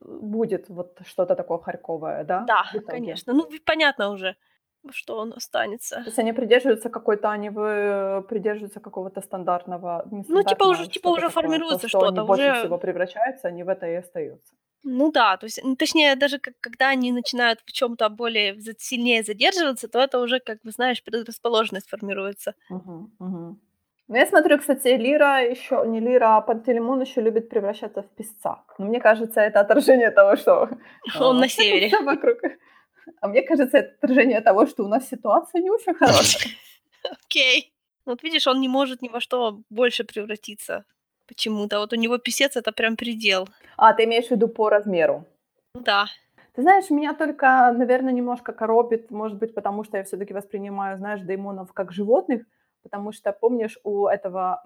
будет вот что-то такое харьковое, да? Да, конечно. Ну, понятно уже, что он останется. То есть они придерживаются какой-то, они вы придерживаются какого-то стандартного, Ну, типа уже, типа что-то уже такое, формируется что они что-то, больше уже, всего превращаются, они в это и остаются. ну да, то есть, ну, точнее, даже как- когда они начинают в чем-то более сильнее задерживаться, то это уже, как бы, знаешь, предрасположенность формируется. Мгм, мгм. Ну, я смотрю, кстати, Лира еще, не Лира, а Пантелеймон еще любит превращаться в песца. Но мне кажется, это отражение того, что... <laughs> Он на <laughs> севере. вокруг. А мне кажется, это отражение того, что у нас ситуация не очень хорошая. <laughs> Окей. Ну, Вот видишь, он не может ни во что больше превратиться. Почему-то. Вот у него писец это прям предел. А, ты имеешь в виду по размеру? Да. Ты знаешь, меня только, наверное, немножко коробит, может быть, потому что я все-таки воспринимаю, знаешь, деймонов как животных, потому что, помнишь, у этого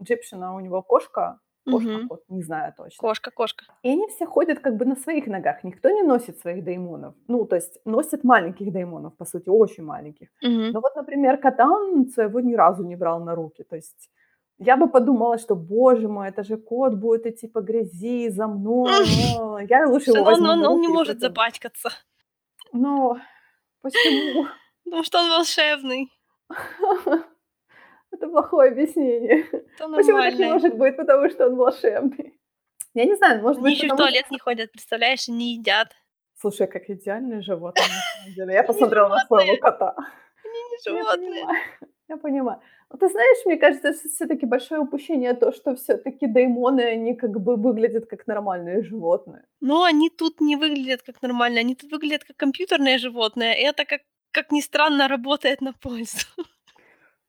Джипшина, у него кошка, кошка, Мгм. кот, не знаю точно. Кошка, кошка. И они все ходят как бы на своих ногах, никто не носит своих деймонов. Ну, то есть носит маленьких деймонов, по сути, очень маленьких. Мгм. Но вот, например, кота он своего ни разу не брал на руки. То есть я бы подумала, что, боже мой, это же кот будет идти по грязи за мной. Я <laughs> лучше его возьму он, он не может запачкаться. Но почему? <laughs> Потому что он волшебный. <laughs> Это плохое объяснение. Это Почему так не может быть? Потому что он волшебный. Я не знаю, может Они быть, еще в потому туалет не ходят, представляешь, и не едят. Слушай, как идеальное животное, на самом деле. Я посмотрела на своего кота. Они не животные. я понимаю. Но ты знаешь, мне кажется, что все-таки большое упущение то, что все-таки деймоны, они как бы выглядят как нормальные животные. Но они тут не выглядят как нормально, они тут выглядят как компьютерные животные, и это, как, как ни странно, работает на пользу.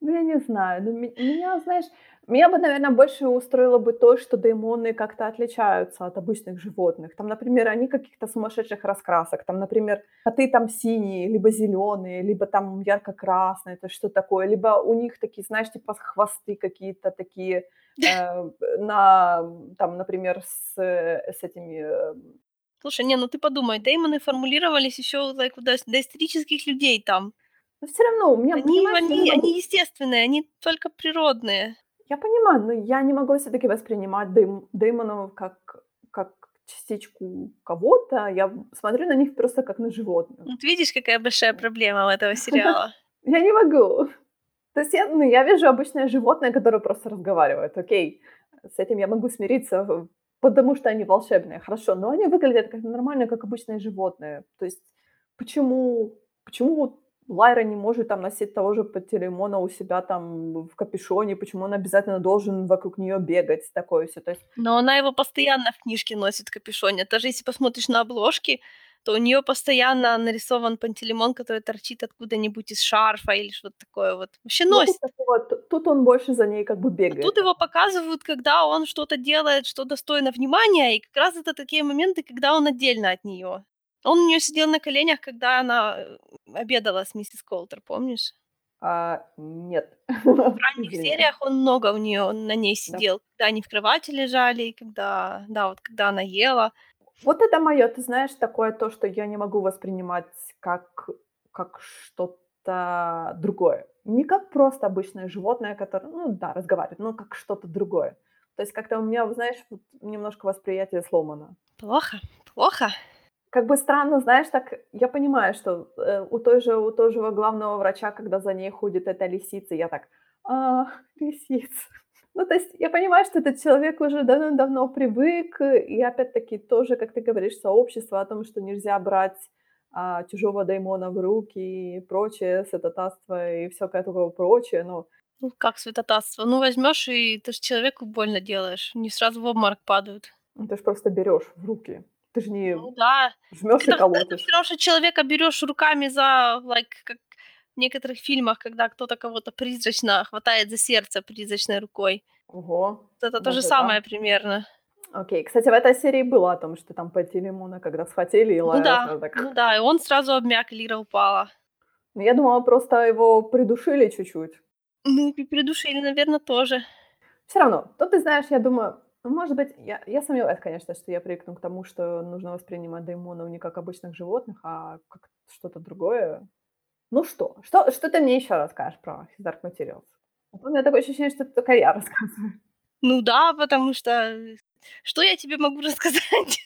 Ну, я не знаю. Ну, ме- меня, знаешь, меня бы, наверное, больше устроило бы то, что деймоны как-то отличаются от обычных животных. Там, например, они каких-то сумасшедших раскрасок. Там, например, коты там синие, либо зеленые, либо там ярко-красные, то есть что такое. Либо у них такие, знаешь, типа хвосты какие-то такие, э, на, там, например, с, э, с этими... э, Слушай, не, ну ты подумай, деймоны формулировались еще like, у доис- доисторических людей там. Но все равно у меня, Они, они, могу- они естественные, они только природные. Я понимаю, но я не могу все-таки воспринимать дейм- деймонов как, как частичку кого-то. Я смотрю на них просто как на животных. Вот видишь, какая большая проблема у этого <laughs> сериала. Я не могу. То есть я, ну, я вижу обычное животное, которое просто разговаривает. Окей, с этим я могу смириться, потому что они волшебные. Хорошо, но они выглядят как нормально, как обычные животные. То есть почему, почему Лайра не может там носить того же Пантелеймона у себя там в капюшоне, почему он обязательно должен вокруг нее бегать, такое все. То есть Но она его постоянно в книжке носит в капюшоне. Даже если посмотришь на обложки, то у нее постоянно нарисован Пантелеймон, который торчит откуда-нибудь из шарфа или что-то такое вот. Вообще Ну, носит. тут, такого- т- тут он больше за ней как бы А бегает. тут его показывают, когда он что-то делает, что достойно внимания, и как раз это такие моменты, когда он отдельно от нее. Он у нее сидел на коленях, когда она э, обедала с миссис Колтер, помнишь? А, нет. <laughs> В ранних сериях он много у нее на ней сидел, когда они в кровати лежали, когда, да, вот когда она ела. Вот это мое, ты знаешь, такое то, что я не могу воспринимать как, как что-то другое. Не как просто обычное животное, которое, ну да, разговаривает, но как что-то другое. То есть как-то у меня, знаешь, немножко восприятие сломано. Плохо, плохо. Как бы странно, знаешь, так я понимаю, что э, у той же у того же главного врача, когда за ней ходит эта лисица, я так, а, лисица. <laughs> Ну, то есть я понимаю, что этот человек уже давно-давно привык, и опять-таки тоже, как ты говоришь, сообщество о том, что нельзя брать а, чужого даймона в руки и прочее, святотатство и все такое прочее, но Ну, как святотатство? Ну, возьмешь и ты же человеку больно делаешь. Не сразу в обморок падают. ну, ты же просто берешь в руки. Ты же не Ну да. жмешь и Это, это колотишь. все равно, что человека берешь руками за, like, как в некоторых фильмах, когда кто-то кого-то призрачно хватает за сердце призрачной рукой. Ого. Это то же так? самое примерно. Окей. Кстати, в этой серии было о том, что там Пантелеймона, когда схватили, и Ну Лайра да, так... ну да, и он сразу обмяк, Лира упала. Ну, Я думала, просто его придушили чуть-чуть. Ну, и придушили, наверное, тоже. Все равно, то ты знаешь, я думаю, ну, может быть, я, я сомневаюсь, конечно, что я привыкну к тому, что нужно воспринимать даймонов не как обычных животных, а как что-то другое. Ну что? Что, что ты мне еще расскажешь про His Dark Materials? А У меня такое ощущение, что это только я рассказываю. Ну да, потому что что я тебе могу <laughs> рассказать?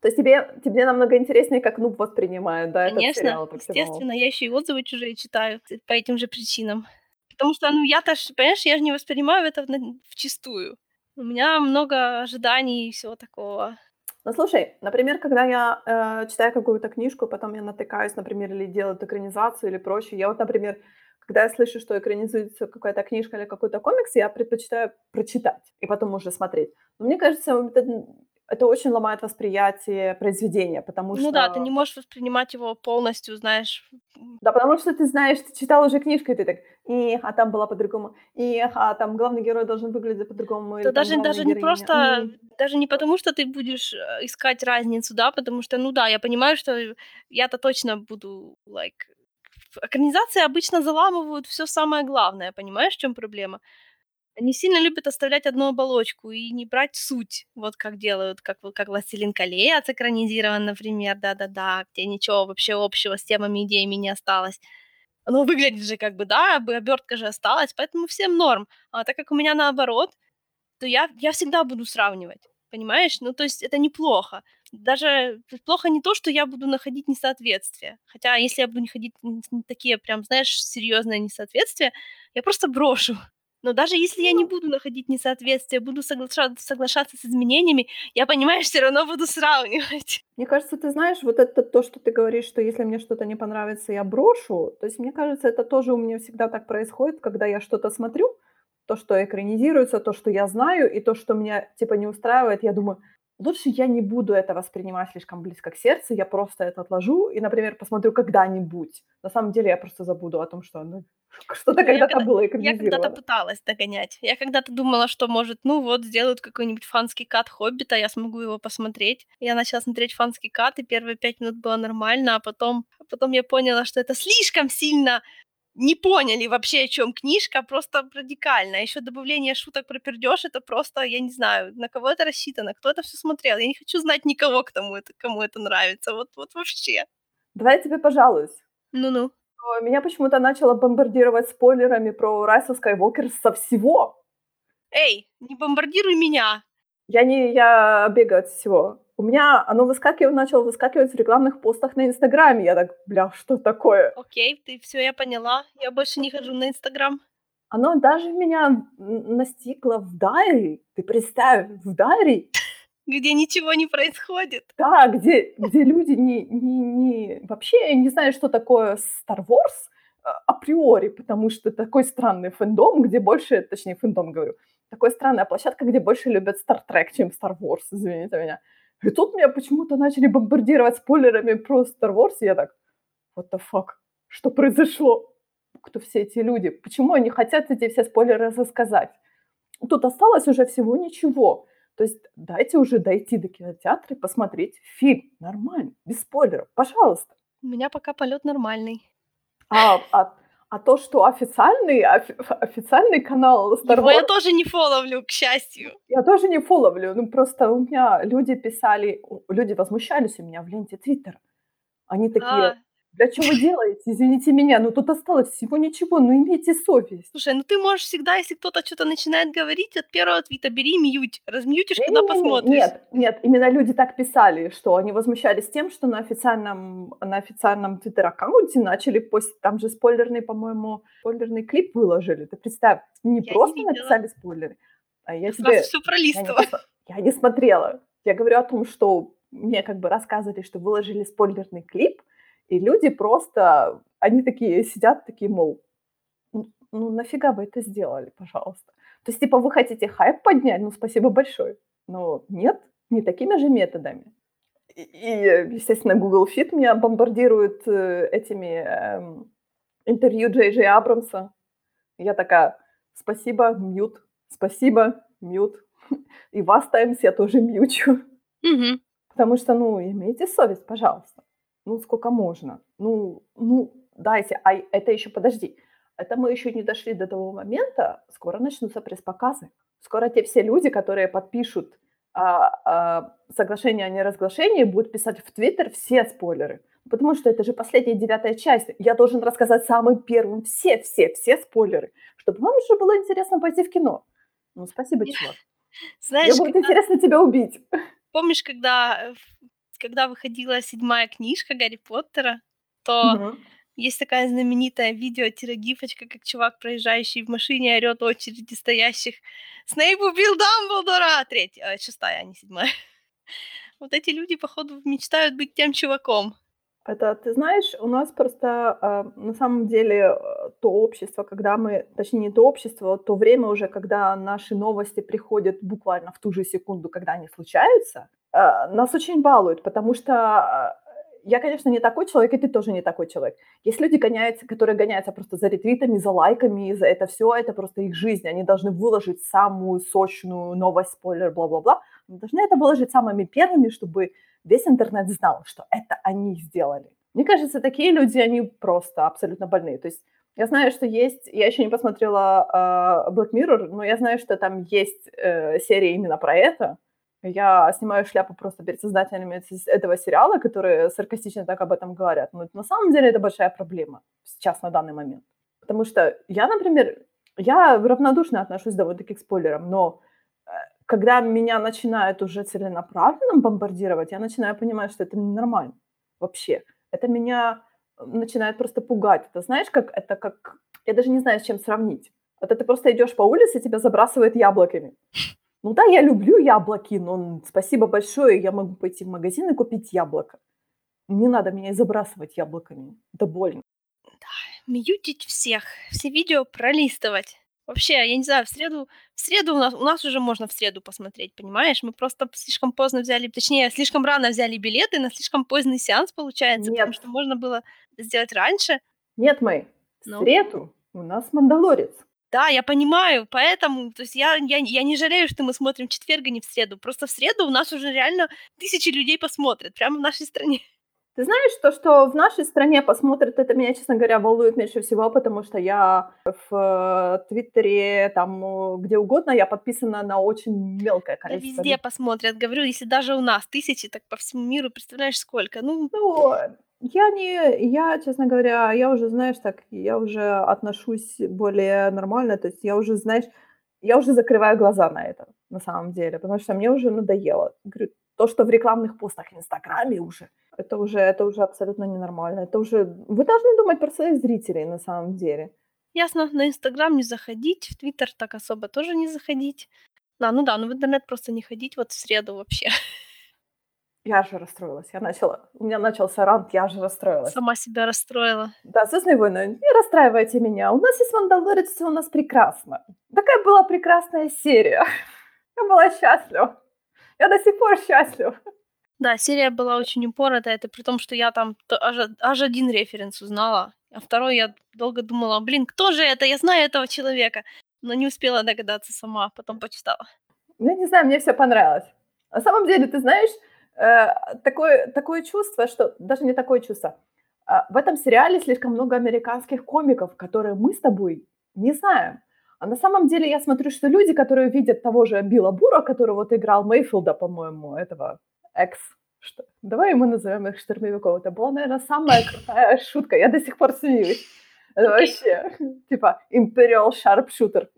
То есть тебе, тебе намного интереснее, как Нуб воспринимает, да, этот Конечно, сериал. по всему. естественно, я еще и отзывы чужие читаю по этим же причинам. Потому что, ну, я-то, понимаешь, я же не воспринимаю это на- вчистую. У меня много ожиданий и всего такого. Ну, слушай, например, когда я э, читаю какую-то книжку, потом я натыкаюсь, например, или делают экранизацию или прочее, я вот, например, Когда я слышу, что экранизуется какая-то книжка или какой-то комикс, я предпочитаю прочитать и потом уже смотреть. Но мне кажется, это, это очень ломает восприятие произведения, потому Ну что... да, ты не можешь воспринимать его полностью, знаешь. Да, потому что ты знаешь, ты читал уже книжку, и ты так, и, а там была по-другому, и, а там главный герой должен выглядеть по-другому. Да даже, даже не просто, и... даже не потому, что ты будешь э, искать разницу, да, потому что, ну да, я понимаю, что я-то точно буду, like, Экранизации обычно заламывают все самое главное, понимаешь, в чем проблема? Они сильно любят оставлять одну оболочку и не брать суть, вот как делают, как, как «Властелин колец» экранизирован, например, да-да-да, где ничего вообще общего с темами, идеями не осталось. Оно выглядит же как бы, да, обертка же осталась, поэтому всем норм. А так как у меня наоборот, то я, я всегда буду сравнивать, понимаешь? Ну, то есть это неплохо даже плохо не то, что я буду находить несоответствие. Хотя, если я буду находить такие прям, знаешь, серьезные несоответствия, я просто брошу. Но даже если я не ну. буду находить несоответствие, буду соглашаться, соглашаться с изменениями, я, понимаешь, все равно буду сравнивать. <laughs> Мне кажется, ты знаешь, вот это то, что ты говоришь, что если мне что-то не понравится, я брошу. То есть, мне кажется, это тоже у меня всегда так происходит, когда я что-то смотрю, то, что экранизируется, то, что я знаю, и то, что меня, типа, не устраивает, я думаю, лучше я не буду это воспринимать слишком близко к сердцу, я просто это отложу и, например, посмотрю когда-нибудь. На самом деле я просто забуду о том, что ну, <laughs> что-то ну, когда-то когда, было Я когда-то пыталась догонять. Я когда-то думала, что, может, ну вот, сделают какой-нибудь фанский кат Хоббита, я смогу его посмотреть. Я начала смотреть фанский кат, и первые пять минут было нормально, а потом, а потом я поняла, что это слишком сильно не поняли вообще, о чем книжка, просто радикально. Еще добавление шуток про пердеж, это просто, я не знаю, на кого это рассчитано, кто это все смотрел. Я не хочу знать никого, кому это, кому это нравится. Вот, вот вообще. Давай я тебе пожалуюсь. Ну-ну. Меня почему-то начало бомбардировать спойлерами про Райса Скайуокер со всего. Эй, не бомбардируй меня. Я не, я бегаю от всего у меня оно выскакивает, начало выскакивать в рекламных постах на Инстаграме. Я так, бля, что такое? Окей, ты все, я поняла. Я больше не хожу на Инстаграм. Оно даже меня настигло в дайри. Ты представь, в дайри. Где ничего не происходит. Да, где, где люди не, не, не... Вообще не знают, что такое Star Wars а, априори, потому что такой странный фэндом, где больше, точнее, фэндом говорю, такая странная площадка, где больше любят Star Trek, чем Star Wars, извините меня. И тут меня почему-то начали бомбардировать спойлерами про Star Wars, и я так, what the fuck, что произошло? Кто все эти люди? Почему они хотят эти все спойлеры рассказать? Тут осталось уже всего ничего. То есть дайте уже дойти до кинотеатра и посмотреть фильм. Нормально, без спойлеров, пожалуйста. У меня пока полет нормальный. А, а а то, что официальный, офи- официальный канал Star Wars... я тоже не фоловлю, к счастью. Я тоже не фоловлю. Ну, просто у меня люди писали, люди возмущались у меня в ленте Твиттера. Они такие, а, для чего вы делаете? Извините меня, ну тут осталось всего ничего, ну имейте совесть. Слушай, ну ты можешь всегда, если кто-то что-то начинает говорить, от первого твита бери мьють, размьютишь, когда не, посмотришь. Нет, нет, именно люди так писали, что они возмущались тем, что на официальном, на официальном твиттер-аккаунте начали постить, там же спойлерный, по-моему, спойлерный клип выложили. Ты представь, не я просто не написали спойлеры, а я тебе... все пролистывала. Я не, я не смотрела. Я говорю о том, что мне как бы рассказывали, что выложили спойлерный клип, и люди просто, они такие сидят, такие, мол, ну нафига вы это сделали, пожалуйста. То есть, типа, вы хотите хайп поднять, ну спасибо большое. Но нет, не такими же методами. И, и естественно, Google Feed меня бомбардирует э, этими э, интервью Джей Джей Абрамса. Я такая, спасибо, mute, спасибо, mute. <laughs> И вас, Таймс, я тоже мьючу. Угу. Потому что, ну, имейте совесть, пожалуйста ну сколько можно? Ну, ну дайте, а это еще подожди. Это мы еще не дошли до того момента, скоро начнутся пресс-показы. Скоро те все люди, которые подпишут а, а, соглашение о неразглашении, будут писать в Твиттер все спойлеры. Потому что это же последняя девятая часть. Я должен рассказать самым первым все, все, все спойлеры, чтобы вам уже было интересно пойти в кино. Ну, спасибо, чувак. <laughs> Знаешь, Мне будет когда... интересно тебя убить. Помнишь, когда когда выходила седьмая книжка Гарри Поттера, то угу. есть такая знаменитая видео тирогифочка, как чувак, проезжающий в машине, орет очереди стоящих «Снейп убил Дамблдора!» Третья, э, шестая, а не седьмая. <laughs> Вот эти люди, походу, мечтают быть тем чуваком. Это, ты знаешь, у нас просто э, на самом деле э, то общество, когда мы, точнее не то общество, а то время уже, когда наши новости приходят буквально в ту же секунду, когда они случаются, нас очень балуют, потому что э, я, конечно, не такой человек, и ты тоже не такой человек. Есть люди, гоняются, которые гоняются просто за ретвитами, за лайками, за это все, это просто их жизнь. Они должны выложить самую сочную новость, спойлер, бла-бла-бла. Они должны это выложить самыми первыми, чтобы весь интернет знал, что это они сделали. Мне кажется, такие люди, они просто абсолютно больные. То есть я знаю, что есть, я еще не посмотрела uh, Black Mirror, но я знаю, что там есть uh, серия именно про это. Я снимаю шляпу просто перед создателями этого сериала, которые саркастично так об этом говорят. Но на самом деле это большая проблема сейчас, на данный момент. Потому что я, например, я равнодушно отношусь довольно-таки к спойлерам, но когда меня начинают уже целенаправленно бомбардировать, я начинаю понимать, что это ненормально вообще. Это меня начинает просто пугать. Это знаешь, как это как... Я даже не знаю, с чем сравнить. Это ты просто идешь по улице, тебя забрасывает яблоками. Ну да, я люблю яблоки, но спасибо большое, я могу пойти в магазин и купить яблоко. Не надо меня забрасывать яблоками. Это больно. Да, мьютить всех, все видео пролистывать. Вообще, я не знаю, в среду, в среду у нас, у нас уже можно в среду посмотреть, понимаешь? Мы просто слишком поздно взяли, точнее, слишком рано взяли билеты на слишком поздний сеанс, получается, Нет. потому что можно было сделать раньше. Нет, Мэй, в Ну? среду у нас Мандалорец. Да, я понимаю, поэтому, то есть я, я, я не жалею, что мы смотрим в четверг, а не в среду. Просто в среду у нас уже реально тысячи людей посмотрят, прямо в нашей стране. Ты знаешь, то, что в нашей стране посмотрят, это меня, честно говоря, волнует меньше всего, потому что я в Твиттере, там, где угодно, я подписана на очень мелкое Да количество. везде посмотрят, говорю, если даже у нас тысячи, так по всему миру, представляешь, сколько? Ну, Ну, я не, я, честно говоря, я уже, знаешь, так, я уже отношусь более нормально, то есть я уже, знаешь, я уже закрываю глаза на это, на самом деле, потому что мне уже надоело. Говорю, то, что в рекламных постах в Инстаграме уже, это уже, это уже абсолютно ненормально. Это уже, вы должны думать про своих зрителей, на самом деле. ясно, на Инстаграм не заходить, в Твиттер так особо тоже не заходить. Да, ну да, ну в интернет просто не ходить вот в среду вообще. <laughs> Я же расстроилась, я начала, у меня начался рант, я же расстроилась. Сама себя расстроила. Да, «Звездные войны», не расстраивайте меня, у нас есть «Мандалорец», все у нас прекрасно. Такая была прекрасная серия. Я была счастлива. Я до сих пор счастлива. Да, серия была очень упоротая, это при том, что я там аж, аж один референс узнала, а второй я долго думала, блин, кто же это? Я знаю этого человека, но не успела догадаться сама, потом почитала. Ну, Я не знаю, мне все понравилось. На самом деле, ты знаешь, такое, такое чувство, что... Даже не такое чувство. А, В этом сериале слишком много американских комиков, которые мы с тобой не знаем. А на самом деле я смотрю, что люди, которые видят того же Билла Бура, который вот играл Мейфилда, по-моему, этого экс... Что? Давай мы назовем их штурмовиков. Это была, наверное, самая крутая <laughs> шутка. Я до сих пор смеюсь. Это вообще, <laughs> типа, Imperial Sharpshooter.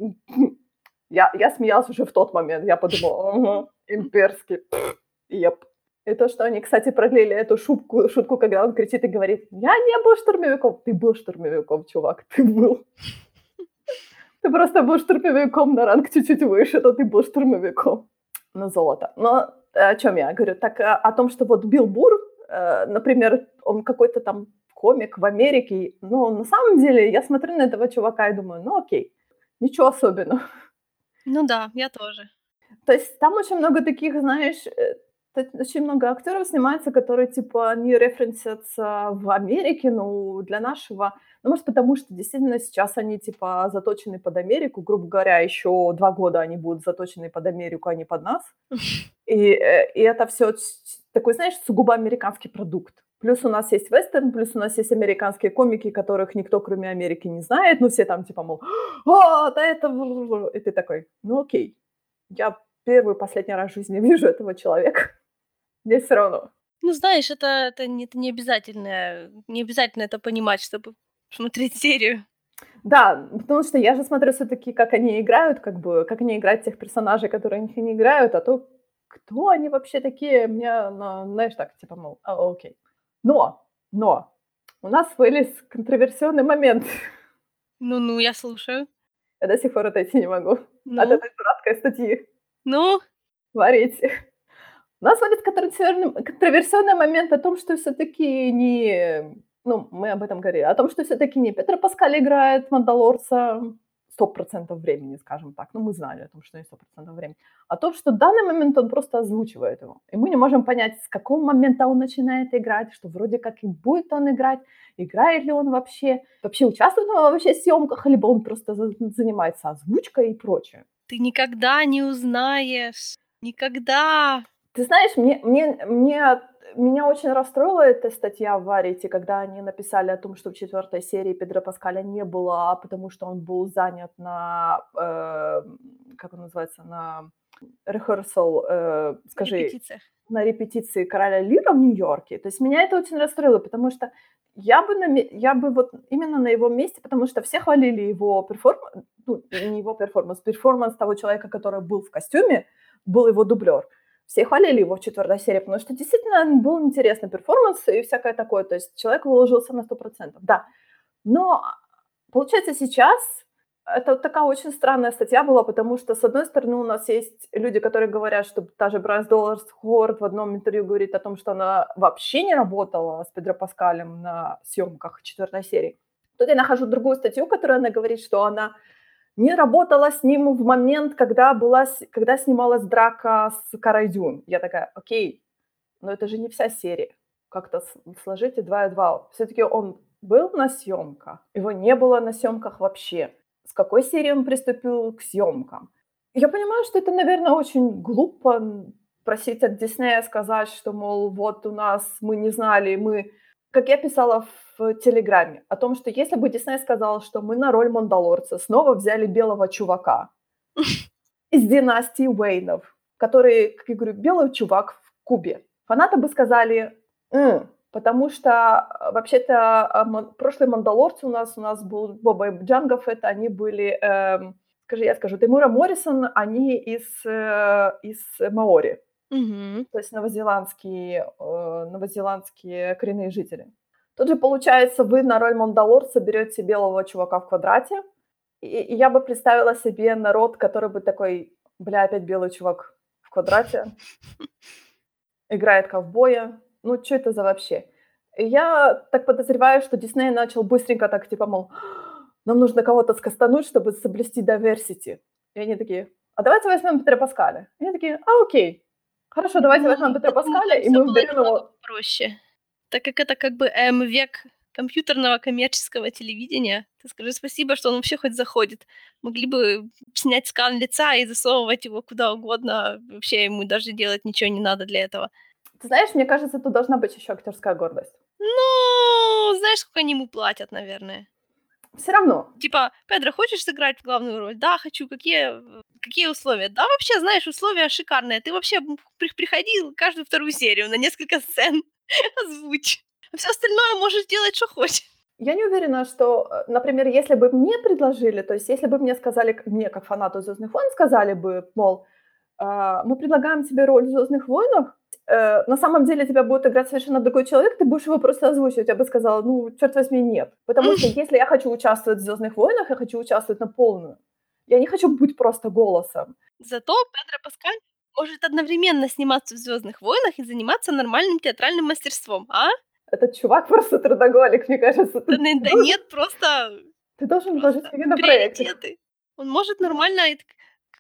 Я, я смеялась уже в тот момент. Я подумала, ага, имперский. Еп. И то, что они, кстати, продлили эту шутку, шутку, когда он кричит и говорит, я не был штурмовиком. Ты был штурмовиком, чувак, ты был. <laughs> Ты просто был штурмовиком на ранг чуть-чуть выше, то ты был штурмовиком. На золото. Но э, о чем я говорю? Так э, о том, что вот Билл Бур, э, например, он какой-то там комик в Америке, но на самом деле я смотрю на этого чувака и думаю, ну окей, ничего особенного. Ну да, я тоже. То есть там очень много таких, знаешь, очень много актеров снимается, которые типа не референсятся в Америке, но для нашего, ну может потому что действительно сейчас они типа заточены под Америку, грубо говоря, еще два года они будут заточены под Америку, а не под нас. <laughs> И, э, и это все такой, знаешь, сугубо американский продукт. Плюс у нас есть вестерн, плюс у нас есть американские комики, которых никто, кроме Америки, не знает. Ну, все там типа, мол, о, да это... И ты такой, ну окей, я первый и последний раз в жизни <laughs> вижу этого человека. Мне все равно. Ну, знаешь, это, это, не, это не обязательно, не обязательно это понимать, чтобы смотреть серию. Да, потому что я же смотрю все-таки, как они играют, как бы, как они играют тех персонажей, которые них не играют, а то кто они вообще такие, мне, ну, знаешь, так, типа, мол, а, окей. Но, но, у нас вылез контроверсионный момент. Ну-ну, я слушаю. Я до сих пор отойти не могу Ну, от этой дурацкой статьи. ну, Смотрите. У нас вот контроверсионный, контроверсионный момент о том, что все-таки не... Ну, мы об этом говорили. О том, что все-таки не Петр Паскаль играет Мандалорца 100% времени, скажем так. Ну, мы знали о том, что не 100% времени. А то, что в данный момент он просто озвучивает его. И мы не можем понять, с какого момента он начинает играть, что вроде как и будет он играть, играет ли он вообще, вообще участвует он вообще в съемках, либо он просто занимается озвучкой и прочее. Ты никогда не узнаешь. Никогда. Ты знаешь, мне, мне, мне меня очень расстроила эта статья в Варите, когда они написали о том, что в четвертой серии Педро Паскаля не было, потому что он был занят на, э, как он называется, на rehearsal, э, скажи, Репетициях. на репетиции Короля Лира в Нью-Йорке. То есть меня это очень расстроило, потому что я бы, на, я бы вот именно на его месте, потому что все хвалили его перформанс, ну, не его перформанс, перформанс того человека, который был в костюме, был его дублер все хвалили его в четвертой серии, потому что действительно был интересный перформанс и всякое такое. То есть человек выложился на 100%, да. Но получается сейчас это такая очень странная статья была, потому что, с одной стороны, у нас есть люди, которые говорят, что та же Брайс Даллас Ховард в одном интервью говорит о том, что она вообще не работала с Педро Паскалем на съемках четвертой серии. Тут я нахожу другую статью, которая она говорит, что она не работала с ним в момент, когда, была, когда снималась драка с Карайдюн. Я такая, окей, но это же не вся серия. Как-то сложите два и два. Все-таки он был на съемках, его не было на съемках вообще. С какой серии он приступил к съемкам? Я понимаю, что это, наверное, очень глупо просить от Диснея сказать, что, мол, вот у нас мы не знали, мы как я писала в Телеграме, о том, что если бы Дисней сказал, что мы на роль Мандалорца снова взяли белого чувака <laughs> из династии Уэйнов, который, как я говорю, белый чувак в Кубе, фанаты бы сказали, М", потому что э, вообще-то э, прошлые Мандалорцы у нас, у нас был Боба Джангов, это они были, э, скажи, я скажу, Тимура Моррисон, они из, э, из Маори. Мгм. То есть новозеландские, э, новозеландские коренные жители. Тут же, получается, вы на роль Мандалорца берете белого чувака в квадрате, и, и я бы представила себе народ, который бы такой, бля, опять белый чувак в квадрате, играет ковбоя. Ну, что это за вообще? И я так подозреваю, что Дисней начал быстренько так, типа, мол, нам нужно кого-то скастануть, чтобы соблюсти diversity. И они такие, а давайте возьмем Петра Паскаля. И они такие, а окей, Хорошо, давайте ну, возьмем Петра Паскаля, и мы берем его... проще. Так как это как бы эм, век компьютерного коммерческого телевидения. Ты скажи спасибо, что он вообще хоть заходит. Могли бы снять скан лица и засовывать его куда угодно. Вообще ему даже делать ничего не надо для этого. Ты знаешь, мне кажется, тут должна быть еще актерская гордость. Ну, знаешь, сколько они ему платят, наверное. Все равно. Типа, Педро, хочешь сыграть главную роль? Да, хочу. Какие какие условия? Да, вообще, знаешь, условия шикарные. Ты вообще при- приходил каждую вторую серию на несколько сцен <laughs> озвучь. А все остальное можешь делать, что хочешь. Я не уверена, что, э, например, если бы мне предложили, то есть если бы мне сказали, мне как фанату Звездных войн сказали бы, мол, «А, мы предлагаем тебе роль в Звездных войнах, э, на самом деле тебя будет играть совершенно другой человек, ты будешь его просто озвучивать. Я бы сказала, ну, черт возьми, нет. Потому что если я хочу участвовать в Звездных войнах, я хочу участвовать на полную. Я не хочу быть просто голосом. Зато Педро Паскаль может одновременно сниматься в Звездных войнах и заниматься нормальным театральным мастерством, а? Этот чувак просто трудоголик, мне кажется. Да, да нет, просто... Ты должен вложить себе на проекты. Он может нормально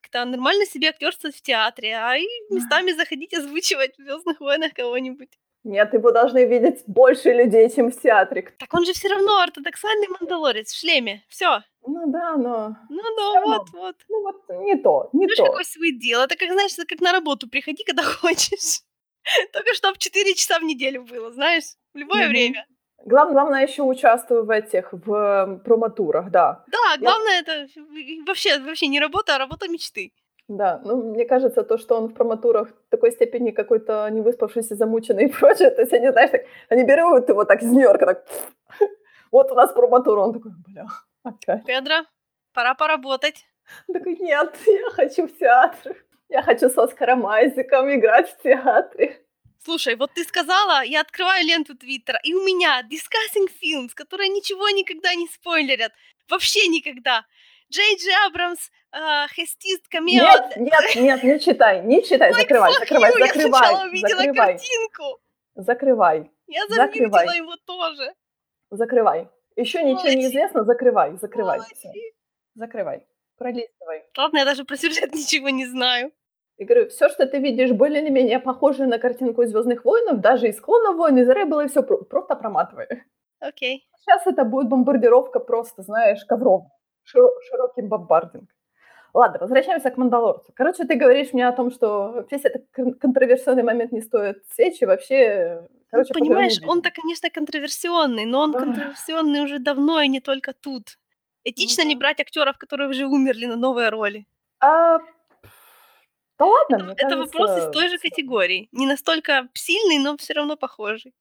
как-то нормально себе актерствовать в театре, а и местами заходить озвучивать в Звездных войнах кого-нибудь. Нет, его должны видеть больше людей, чем в театре. Так он же все равно ортодоксальный мандалорец в шлеме. Все. Ну да, но... Ну да, вот, вот. Ну вот не то, не Знаешь, то. какой свой дел? Это как, знаешь, как на работу приходи, когда <laughs> хочешь. Только чтобы 4 часа в неделю было, знаешь, в любое mm-hmm. время. Главное, главное еще участвую в этих, в проматурах, да. Да, главное Я... это вообще, вообще не работа, а работа мечты. Да, ну, мне кажется, то, что он в проматурах в такой степени какой-то не выспавшийся, замученный и <laughs> прочее, то есть они, знаешь, так, они берут его так из Нью-Йорка, так, <laughs> вот у нас проматура, он такой, бля, опять. Педро, пора поработать. Он такой, нет, я хочу в театр, я хочу с Оскаром Айзеком играть в театре. Слушай, вот ты сказала, я открываю ленту Твиттера, и у меня Discussing Films, которые ничего никогда не спойлерят. Вообще никогда. Джей Джей Абрамс, а, хестист камео. Нет, нет, нет, не читай, не читай, закрывай, закрывай, you, я закрывай, сначала увидела закрывай, картинку. закрывай, Я закрывай, замьютила его тоже. закрывай. Еще ничего не известно, закрывай, закрывай, закрывай, пролистывай. Ладно, я даже про сюжет <laughs> ничего не знаю. И говорю, все, что ты видишь, более или менее похоже на картинку из «Звездных войнов», даже из «Клонов войн», из «Ребела», все просто проматывай. Окей. Сейчас это будет бомбардировка просто, знаешь, ковром. Широ- широкий бомбардинг. Ладно, возвращаемся к «Мандалорцу». Короче, ты говоришь мне о том, что весь этот кон- контроверсионный момент не стоит свечи, вообще... Ну, Короче, поживем понимаешь, он-то, конечно, контроверсионный, но он Ах. контроверсионный уже давно и не только тут. Этично Ну не да. брать актеров, которые уже умерли на новые роли? А, да ладно, мне Это вопрос из той же категории. Не настолько сильный, но все равно похожий.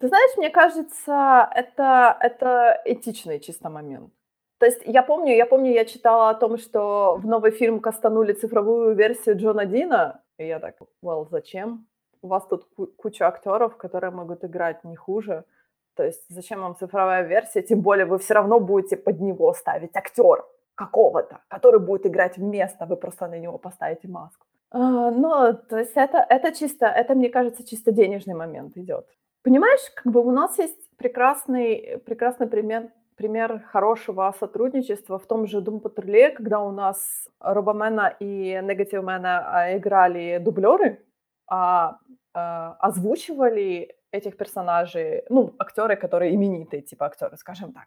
Ты знаешь, мне кажется, это, это этичный чисто момент. То есть я помню, я помню, я читала о том, что в новый фильм кастанули цифровую версию Джона Дина, и я так, well, зачем? У вас тут ку- куча актеров, которые могут играть не хуже. То есть зачем вам цифровая версия? Тем более вы все равно будете под него ставить актера какого-то, который будет играть вместо, вы просто на него поставите маску. А, Но, то есть это, это чисто, это, мне кажется, чисто денежный момент идет. Понимаешь, как бы у нас есть прекрасный, прекрасный пример, пример хорошего сотрудничества в том же Doom Патруле, когда у нас Робомена и Негативмена а, играли дублеры, а, а, озвучивали этих персонажей, ну, актеры, которые именитые, типа актеры, скажем так.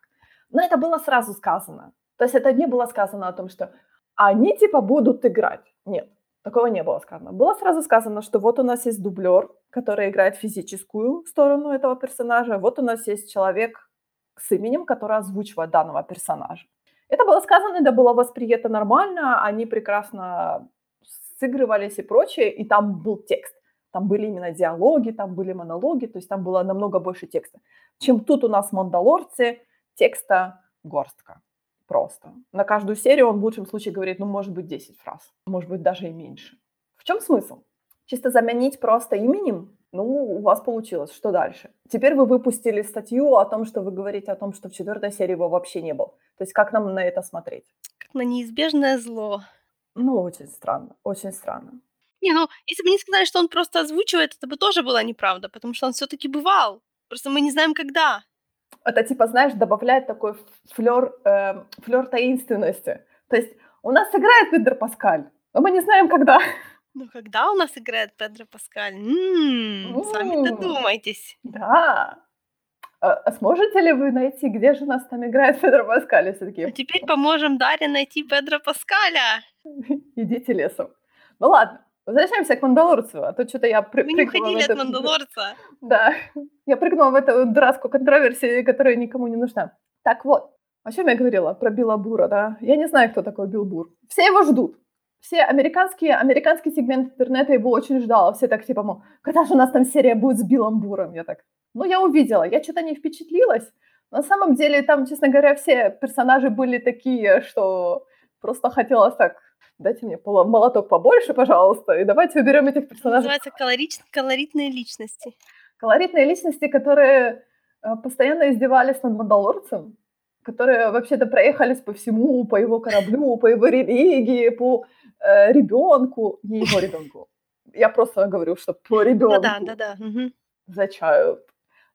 Но это было сразу сказано. То есть это не было сказано о том, что они типа будут играть. Нет, такого не было сказано. Было сразу сказано, что вот у нас есть дублер, который играет физическую сторону этого персонажа, вот у нас есть человек с именем, который озвучивает данного персонажа. Это было сказано, это было воспринято нормально, они прекрасно сыгрывались и прочее, и там был текст. Там были именно диалоги, там были монологи, то есть там было намного больше текста. Чем тут у нас в «Мандалорце» текста горстка просто. На каждую серию он в лучшем случае говорит, ну, может быть, 10 фраз, может быть, даже и меньше. В чем смысл? Чисто заменить просто именем, ну, у вас получилось, что дальше? Теперь вы выпустили статью о том, что вы говорите о том, что в четвертой серии его вообще не было. То есть как нам на это смотреть? Как на неизбежное зло. Ну, очень странно, очень странно. Не, ну, если бы не сказали, что он просто озвучивает, это бы тоже была неправда, потому что он все таки бывал. Просто мы не знаем, когда. Это типа, знаешь, добавляет такой флер, э, флер таинственности. То есть у нас играет Педро Паскаль, но мы не знаем, когда. Ну, когда у нас играет Педро Паскаль? М, Сами додумайтесь. Да. А, а сможете ли вы найти, где же у нас там играет Педро Паскаль? И все А теперь поможем Дарье найти Педро Паскаля. <laughs> идите лесом. Ну ладно, возвращаемся к Мандалорцу, а то что-то я при- Мы не уходили от эту- Мандалорца. <laughs> Да, я прыгнула в эту дурацкую контроверсию, которая никому не нужна. Так вот, о чем я говорила? Про Билла Бура, да? Я не знаю, кто такой Билл Бур. Все его ждут. Все американские, американский сегмент интернета его очень ждал. Все так типа, мол, когда же у нас там серия будет с Биллом Буром? Я так, ну, я увидела. Я что-то не впечатлилась. На самом деле, там, честно говоря, все персонажи были такие, что просто хотелось так, дайте мне молоток побольше, пожалуйста, и давайте уберем этих персонажей Называется колорич- колоритные личности. колоритные личности, которые э, постоянно издевались над Мандалорцем, которые вообще-то проехались по всему, по его кораблю, по его религии, по э, ребенку, не его ребенку. Я просто говорю, что по ребенку Да-да, да-да. мгм. за child.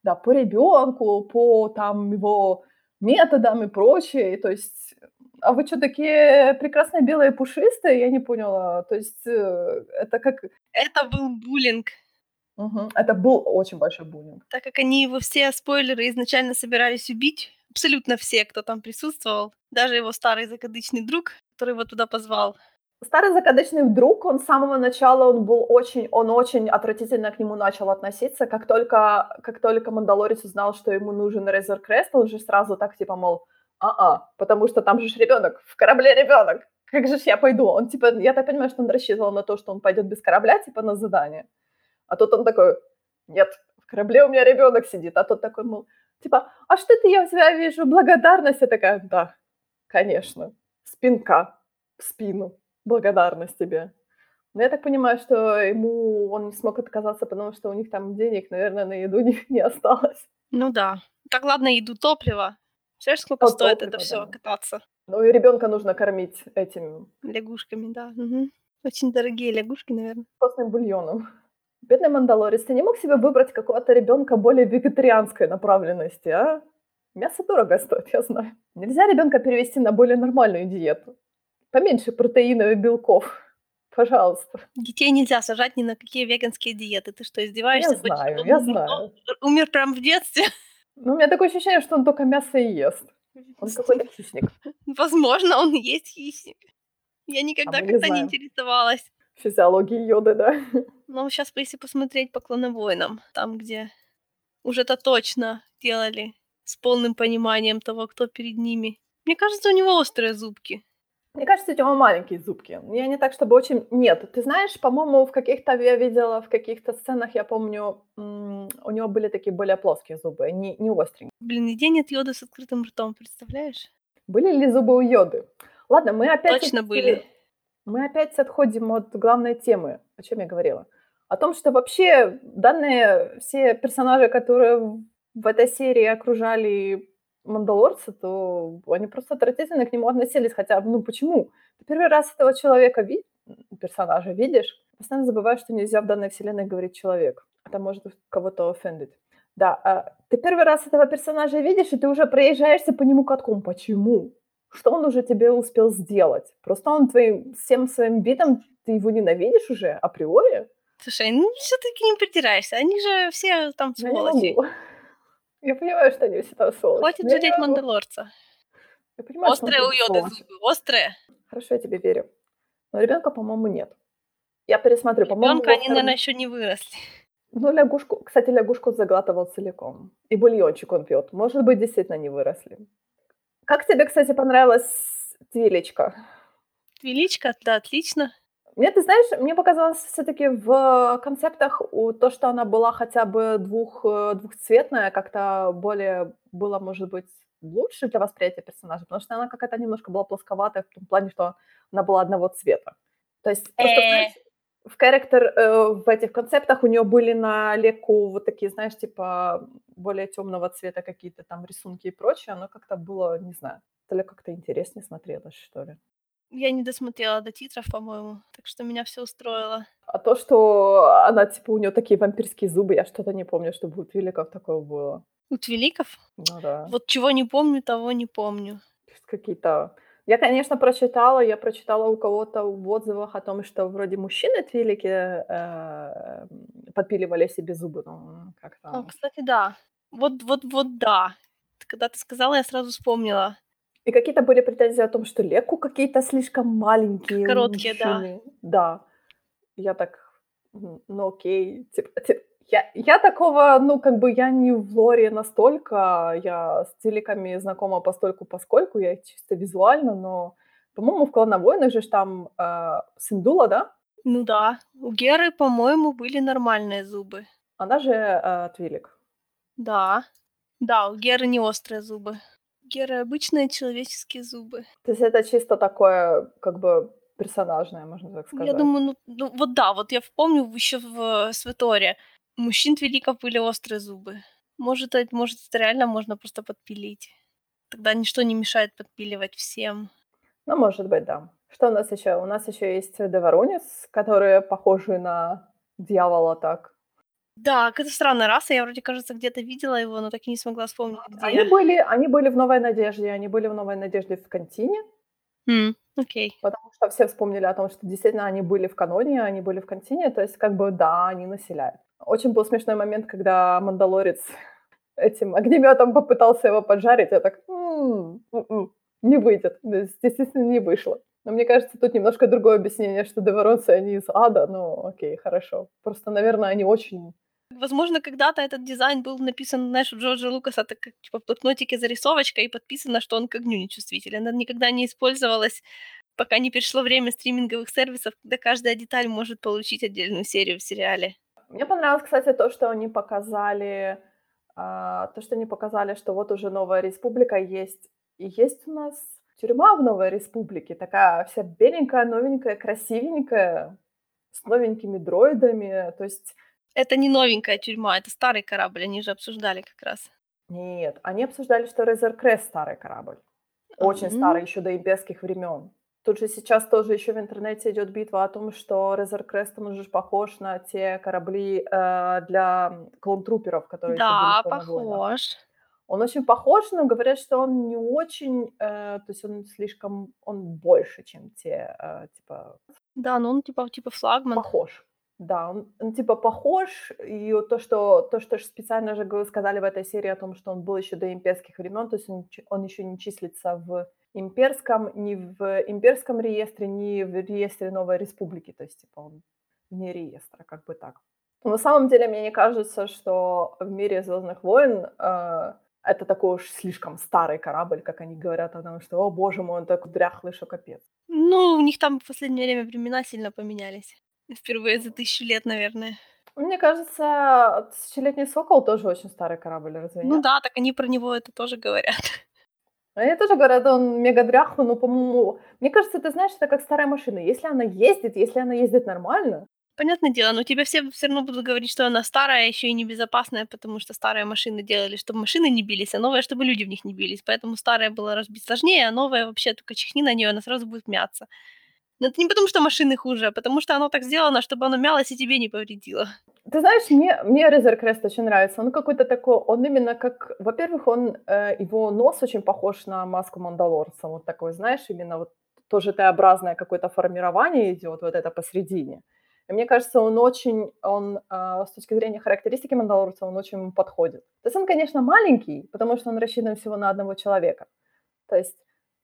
Да, по ребенку, по там его методам и прочее. То есть, а вы что, такие прекрасные белые пушистые? Я не поняла. То есть, э, это как... Это был буллинг. Мгм. Это был очень большой буллинг. Так как они его все, спойлеры, изначально собирались убить, абсолютно все, кто там присутствовал, даже его старый закадычный друг, который его туда позвал. Старый закадычный друг, он с самого начала, он был очень, он очень отвратительно к нему начал относиться. Как только, как только Мандалорец узнал, что ему нужен Резер Крест, он же сразу так типа, мол, а-а, потому что там же ребенок, в корабле ребенок, как же я пойду? Он типа, я так понимаю, что он рассчитывал на то, что он пойдет без корабля, типа на задание. А тут он такой, нет, в корабле у меня ребенок сидит. А тот такой, мол, типа, а что ты, я тебя вижу благодарность? Я такая, да, конечно, спинка в спину благодарность тебе. Но я так понимаю, что ему он не смог отказаться, потому что у них там денег, наверное, на еду не, <laughs> не осталось. Ну да. Так ладно, еду топливо. Представляешь, сколько А, стоит это все кататься? Ну и ребенка нужно кормить этим Лягушками, да. Мгм. Очень дорогие лягушки, наверное. постным бульоном. Бедный Мандалорец, ты не мог себе выбрать какого-то ребенка более вегетарианской направленности, а? Мясо дорого стоит, я знаю. Нельзя ребенка перевести на более нормальную диету. Поменьше протеинов и белков. <laughs> Пожалуйста. Детей нельзя сажать ни на какие веганские диеты. Ты что, Я издеваешься? Хочешь, знаю, я знаю. умер прям в детстве? <laughs> Ну, у меня такое ощущение, что он только мясо и ест. Он какой-то хищник. Возможно, он и есть хищник. Я никогда мы не как-то не знаем. интересовалась. Физиологии йоды, да? Но сейчас, если посмотреть по клоновойнам, там, где уже-то точно делали с полным пониманием того, кто перед ними. Мне кажется, у него острые зубки. Мне кажется, у него маленькие зубки. Я не так, чтобы очень... Нет, ты знаешь, по-моему, в каких-то я видела, в каких-то сценах, я помню, м, у него были такие более плоские зубы, не, не остренькие. Блин, нигде нет йода с открытым ртом, представляешь? Были ли зубы у йоды? Ладно, мы опять... Точно от- были. Мы опять отходим от главной темы, о чем я говорила. О том, что вообще данные все персонажи, которые в этой серии окружали Мандалорца, то они просто отвратительно к нему относились. Хотя, ну почему? Ты первый раз этого человека, ви- персонажа видишь, постоянно забываешь, что нельзя в данной вселенной говорить человек. Это может кого-то офендить. Да, а ты первый раз этого персонажа видишь, и ты уже проезжаешься по нему катком. Почему? Что он уже тебе успел сделать? Просто он твоим всем своим видом, ты его ненавидишь уже априори? Слушай, ну все-таки не притираешься. Они же все там Я не сволочи. могу. Я понимаю, что они все там сволочи. Хватит но я. Мандалорца. Я понимаю, Острые у йоды зубы, острые. Хорошо, я тебе верю. Но ребенка, по-моему, нет. Я пересмотрю. По-моему, Ребенка они, наверное, еще не выросли. Ну, лягушку... Кстати, лягушку заглатывал целиком. И бульончик он пьет. Может быть, действительно не выросли. Как тебе, кстати, понравилась Твилечка? Величка, да, отлично. Мне, ты знаешь, мне показалось все-таки в концептах у- то, что она была хотя бы двух, э, двухцветная, как-то более было, может быть, лучше для восприятия персонажа, потому что она какая-то немножко была плосковатая в том плане, что она была одного цвета. То есть, то, что, Э. знаешь, в характер э, в этих концептах у нее были на леку вот такие, знаешь, типа более темного цвета какие-то там рисунки и прочее, оно как-то было, не знаю, то ли как-то интереснее смотрелось, что ли. Я не досмотрела до титров, по-моему, так что меня все устроило. А то, что она, типа, у нее такие вампирские зубы, я что-то не помню, чтобы у Твиликов такое было. У Твиликов? Ну да. Вот чего не помню, того не помню. Какие-то... Я, конечно, прочитала, я прочитала у кого-то в отзывах о том, что вроде мужчины Твилики э, подпиливали себе зубы, ну, А, как-то... кстати, да. Вот, вот, вот, да. Когда ты сказала, я сразу вспомнила. И какие-то были претензии о том, что Леку какие-то слишком маленькие Короткие, да. мужчины. Да. Я так, ну окей. Типа, ти- я, я такого, ну как бы я не в лоре настолько, я с теликами знакома постольку поскольку, я чисто визуально, но, по-моему, в «Клоновойнах» же там э, Синдула, да? Ну да, у Геры, по-моему, были нормальные зубы. Она же э, Твилик. Да. Да, у Геры не острые зубы. У Геры обычные человеческие зубы. То есть это чисто такое, как бы, персонажное, можно так сказать. Я думаю, ну, ну вот да, вот я помню еще в э, Светоре. У мужчин Твиликов были острые зубы. Может, это, может, это реально можно просто подпилить. Тогда ничто не мешает подпиливать всем. Ну, может быть, да. Что у нас еще? У нас еще есть Деворонец, которые похожи на дьявола так. Да, какая-то странная раса. Я вроде, кажется, где-то видела его, но так и не смогла вспомнить, где. Они были, они были в Новой Надежде, они были в Новой Надежде в Контине, М, окей. потому что все вспомнили о том, что действительно они были в Каноне, они были в Контине, то есть как бы да, они населяют. Очень был смешной момент, когда Мандалорец <laughs> этим огнеметом попытался его поджарить, я так, «М, м-м, не выйдет, естественно, не вышло. Но мне кажется, тут немножко другое объяснение, что деворонцы, они из ада, ну окей, хорошо. Просто, наверное, они очень Возможно, когда-то этот дизайн был написан, знаешь, у Джорджа Лукаса, так как типа в блокнотике зарисовочка и подписано, что он к огню не чувствителен. Это никогда не использовалось, пока не пришло время стриминговых сервисов, когда каждая деталь может получить отдельную серию в сериале. Мне понравилось, кстати, то, что они показали, а, то, что они показали, что вот уже новая республика есть. И есть у нас тюрьма в новой республике, такая вся беленькая, новенькая, красивенькая, с новенькими дроидами. То есть, Это не новенькая тюрьма, это старый корабль, они же обсуждали как раз. нет, они обсуждали, что Razor Crest старый корабль. Очень старый, еще до имперских времен. Тут же сейчас тоже еще в интернете идет битва о том, что Резер Крест, он уже похож на те корабли э, для клоун-труперов, которые Да, похож. Он очень похож, но говорят, что он не очень, э, то есть он слишком, он больше, чем те, э, типа, Да, ну он типа типа флагман. похож. Да, он, он типа похож, и то, что, то, что ж специально же сказали в этой серии о том, что он был еще до имперских времен, то есть он, он еще не числится в имперском, ни в имперском реестре, ни в реестре Новой Республики, то есть типа он вне реестра, как бы так. Но на самом деле мне не кажется, что в мире Звездных войн э, это такой уж слишком старый корабль, как они говорят о том, что, о боже мой, он такой дряхлый, что капец. Ну, у них там в последнее время времена сильно поменялись. Впервые за тысячу лет, наверное. Мне кажется, тысячелетний сокол тоже очень старый корабль, разве Ну нет? да, так они про него это тоже говорят. <laughs> Они тоже говорят, он мега дряхлый, но, по-моему, мне кажется, ты знаешь, это как старая машина. Если она ездит, если она ездит нормально, Понятное дело, но тебе все все равно будут говорить, что она старая, еще и небезопасная, потому что старые машины делали, чтобы машины не бились, а новые, чтобы люди в них не бились. Поэтому старая была разбить сложнее, а новая вообще только чихни на нее, она сразу будет мяться. Но это не потому, что машины хуже, а потому что оно так сделано, чтобы оно мялось и тебе не повредило. Ты знаешь, мне, мне Резер Крест очень нравится. Он какой-то такой, он именно как... Во-первых, он, э, его нос очень похож на маску Мандалорца. Вот такой, знаешь, именно вот тоже Т-образное какое-то формирование идет, вот это посередине. И мне кажется, он очень, он э, с точки зрения характеристики Мандалорца, он очень ему подходит. То есть он, конечно, маленький, потому что он рассчитан всего на одного человека. То есть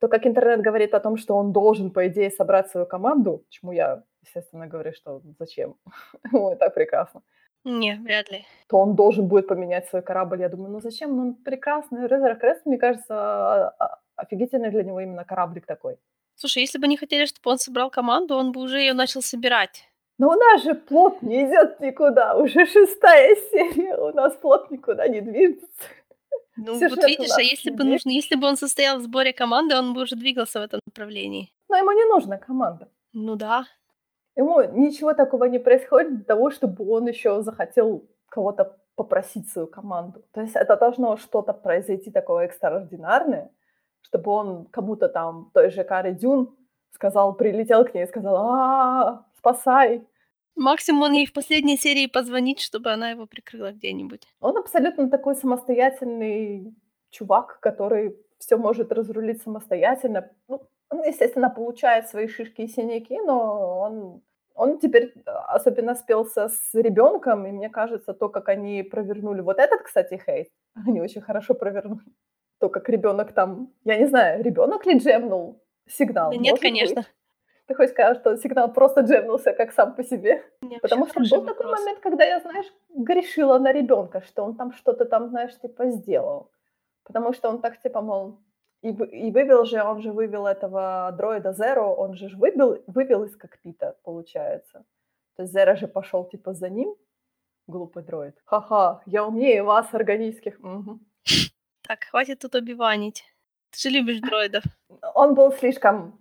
то, как интернет говорит о том, что он должен, по идее, собрать свою команду, чему я, естественно, говорю, что зачем, <laughs> ой, так прекрасно, Не, вряд ли. то он должен будет поменять свой корабль. Я думаю, ну зачем? Ну он прекрасный. Резер Крест, мне кажется, а- а- офигительный для него именно кораблик такой. Слушай, если бы они хотели, чтобы он собрал команду, он бы уже ее начал собирать. Но у нас же плод не идет никуда. Уже шестая серия, у нас плод никуда не движется. Ну, Сюжет вот видишь, а если бы нужно, если бы он состоял в сборе команды, он бы уже двигался в этом направлении. Но ему не нужна команда. Ну да. Ему ничего такого не происходит для того, чтобы он еще захотел кого-то попросить свою команду. То есть это должно что-то произойти такое экстраординарное, чтобы он кому-то там, той же Каре Дюн, сказал, прилетел к ней и сказал, а спасай. Максимум он ей в последней серии позвонит, чтобы она его прикрыла где-нибудь. Он абсолютно такой самостоятельный чувак, который все может разрулить самостоятельно. Ну, он, естественно, получает свои шишки и синяки, но он, он теперь э, особенно спелся с ребенком, и мне кажется, то, как они провернули вот этот, кстати, хейт, <laughs> они очень хорошо провернули. То, как ребенок там, я не знаю, ребенок ли джемнул сигнал? Да нет, конечно. быть. Ты хочешь сказать, что сигнал просто джемнулся как сам по себе? Не, Потому что был такой вопрос. момент, когда я, знаешь, грешила на ребенка, что он там что-то там, знаешь, типа сделал. Потому что он так, типа, мол, и, и вывел же, он же вывел этого дроида Зеро, он же выбил, вывел из кокпита, получается. То есть Зеро же пошел, типа, за ним, глупый дроид. Ха-ха, я умнее вас, органических. Мгм. Так, хватит тут обиванить. Ты же любишь дроидов. Он был слишком,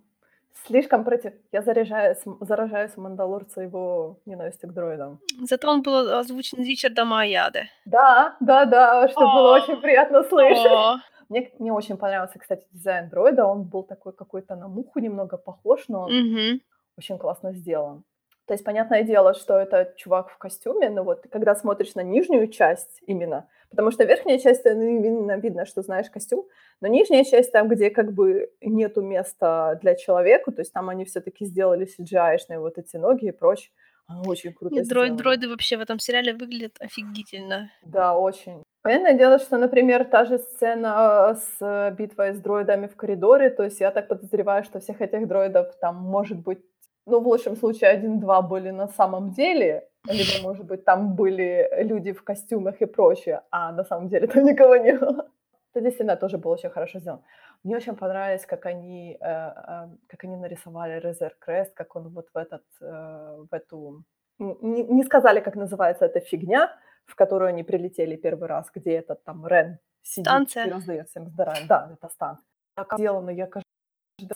слишком против... Я заряжаюсь, заражаюсь Мандалорца его ненавистью к дроидам. Зато он был озвучен Ричардом Аяде. Да, да, да, что было О. очень приятно слышать. О, Мне, мне очень понравился, кстати, дизайн дроида. Он был такой какой-то на муху немного похож, но он мгм. очень классно сделан. То есть, понятное дело, что это чувак в костюме, но вот когда смотришь на нижнюю часть именно, потому что верхняя часть, ну, именно видно, что знаешь костюм, но нижняя часть там, где как бы нету места для человека, то есть там они все-таки сделали CGI-шные вот эти ноги и прочее, оно очень круто Нет, дроид, дроиды вообще в этом сериале выглядят офигительно. Да, очень. Понятное дело, что, например, та же сцена с э, битвой с дроидами в коридоре, то есть я так подозреваю, что всех этих дроидов там, может быть, ну, в лучшем случае, один-два были на самом деле, либо, может быть, там были люди в костюмах и прочее, а на самом деле там никого не было. Это действительно тоже было очень хорошо сделано. Мне очень понравилось, как они, э, э, как они нарисовали Резер Крест, как он вот в этот, э, в эту... Не, не сказали, как называется эта фигня, в которую они прилетели первый раз, где этот там Рен сидит Станция. и раздает всем здоровье. Да, это станция. Так сделано, я каждый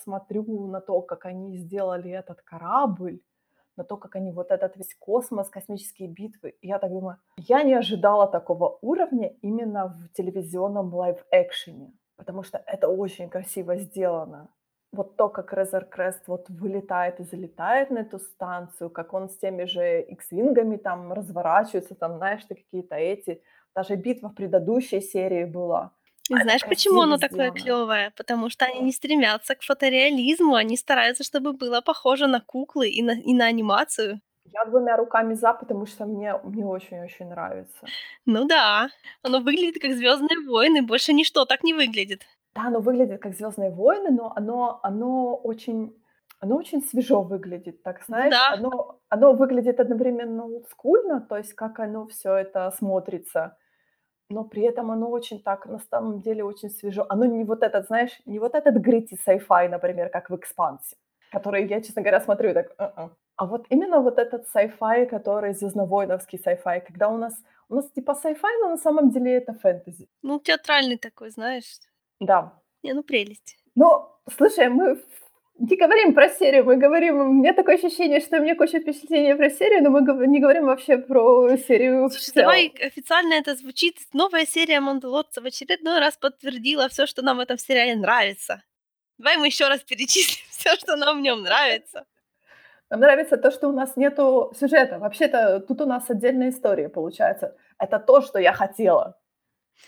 смотрю на то, как они сделали этот корабль, на то, как они вот этот весь космос, космические битвы. Я так думаю, я не ожидала такого уровня именно в телевизионном лайв-экшене. потому что это очень красиво сделано. Вот то, как Резер Крест вот вылетает и залетает на эту станцию, как он с теми же X-вингами там разворачивается, там, знаешь, ты какие-то эти... Даже битва в предыдущей серии была. И знаешь, почему оно такое сделано. клевое? Потому что они не стремятся к фотореализму, они стараются, чтобы было похоже на куклы и на, и на анимацию. Я двумя руками за, потому что мне, мне очень-очень нравится. Ну да, оно выглядит как Звездные войны, больше ничто так не выглядит. Да, оно выглядит как Звездные войны, но оно, оно очень оно очень свежо выглядит, так знаешь, да, оно, оно выглядит одновременно олдскульно, то есть как оно все это смотрится, но при этом оно очень так, на самом деле, очень свежо. Оно не вот этот, знаешь, не вот этот gritty sci-fi, например, как в «Экспансе», который я, честно говоря, смотрю и так, «Uh-uh». а вот именно вот этот sci-fi, который звездновойновский sci-fi, когда у нас, у нас типа sci-fi, но на самом деле это фэнтези. ну театральный такой, знаешь. Да, Не, ну прелесть. Ну, слушай, мы не говорим про серию, мы говорим... У меня такое ощущение, что у меня куча впечатлений про серию, но мы не говорим вообще про серию Слушай, давай официально это звучит. Новая серия Мандалорца в очередной раз подтвердила все, что нам в этом сериале нравится. Давай мы еще раз перечислим <laughs> все, что нам в нем нравится. Нам нравится то, что у нас нету сюжета. Вообще-то тут у нас отдельная история получается. Это то, что я хотела.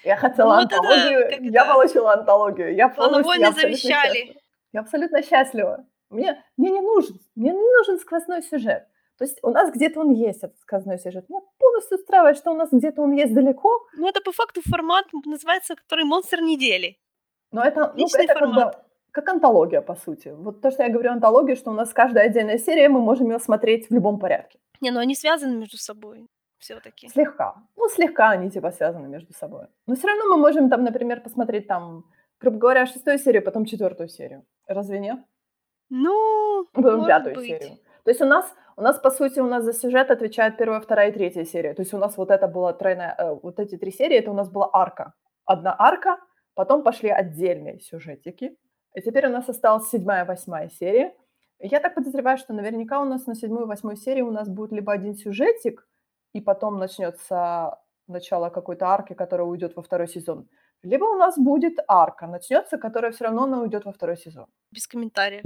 Я хотела Ну, вот это, антологию, как я это, получила антологию. Я полностью, я абсолютно завещали. счастлива. Я абсолютно счастлива. Мне, мне не нужен, мне не нужен сквозной сюжет. То есть у нас где-то он есть, этот сквозной сюжет. Меня полностью устраивает, что у нас где-то он есть далеко, Ну, это по факту формат называется, который монстр недели. Но это, ну, это как бы формат. как антология, по сути. Вот то, что я говорю антология, что у нас каждая отдельная серия, мы можем ее смотреть в любом порядке. Не, ну они связаны между собой все-таки. Слегка. Ну, слегка они типа связаны между собой. Но все равно мы можем там, например, посмотреть там, грубо говоря, шестую серию, потом четвертую серию. Разве нет? Ну, Потом может пятую быть. серию. То есть у нас, у нас, по сути, у нас за сюжет отвечает первая, вторая и третья серия. То есть у нас вот это была тройная, э, вот эти три серии, это у нас была арка. Одна арка, потом пошли отдельные сюжетики. И теперь у нас осталась седьмая, восьмая серия. Я так подозреваю, что наверняка у нас на седьмую, восьмую серию у нас будет либо один сюжетик, и потом начнется начало какой-то арки, которая уйдет во второй сезон, либо у нас будет арка, начнется, которая все равно она уйдет во второй сезон. Без комментариев.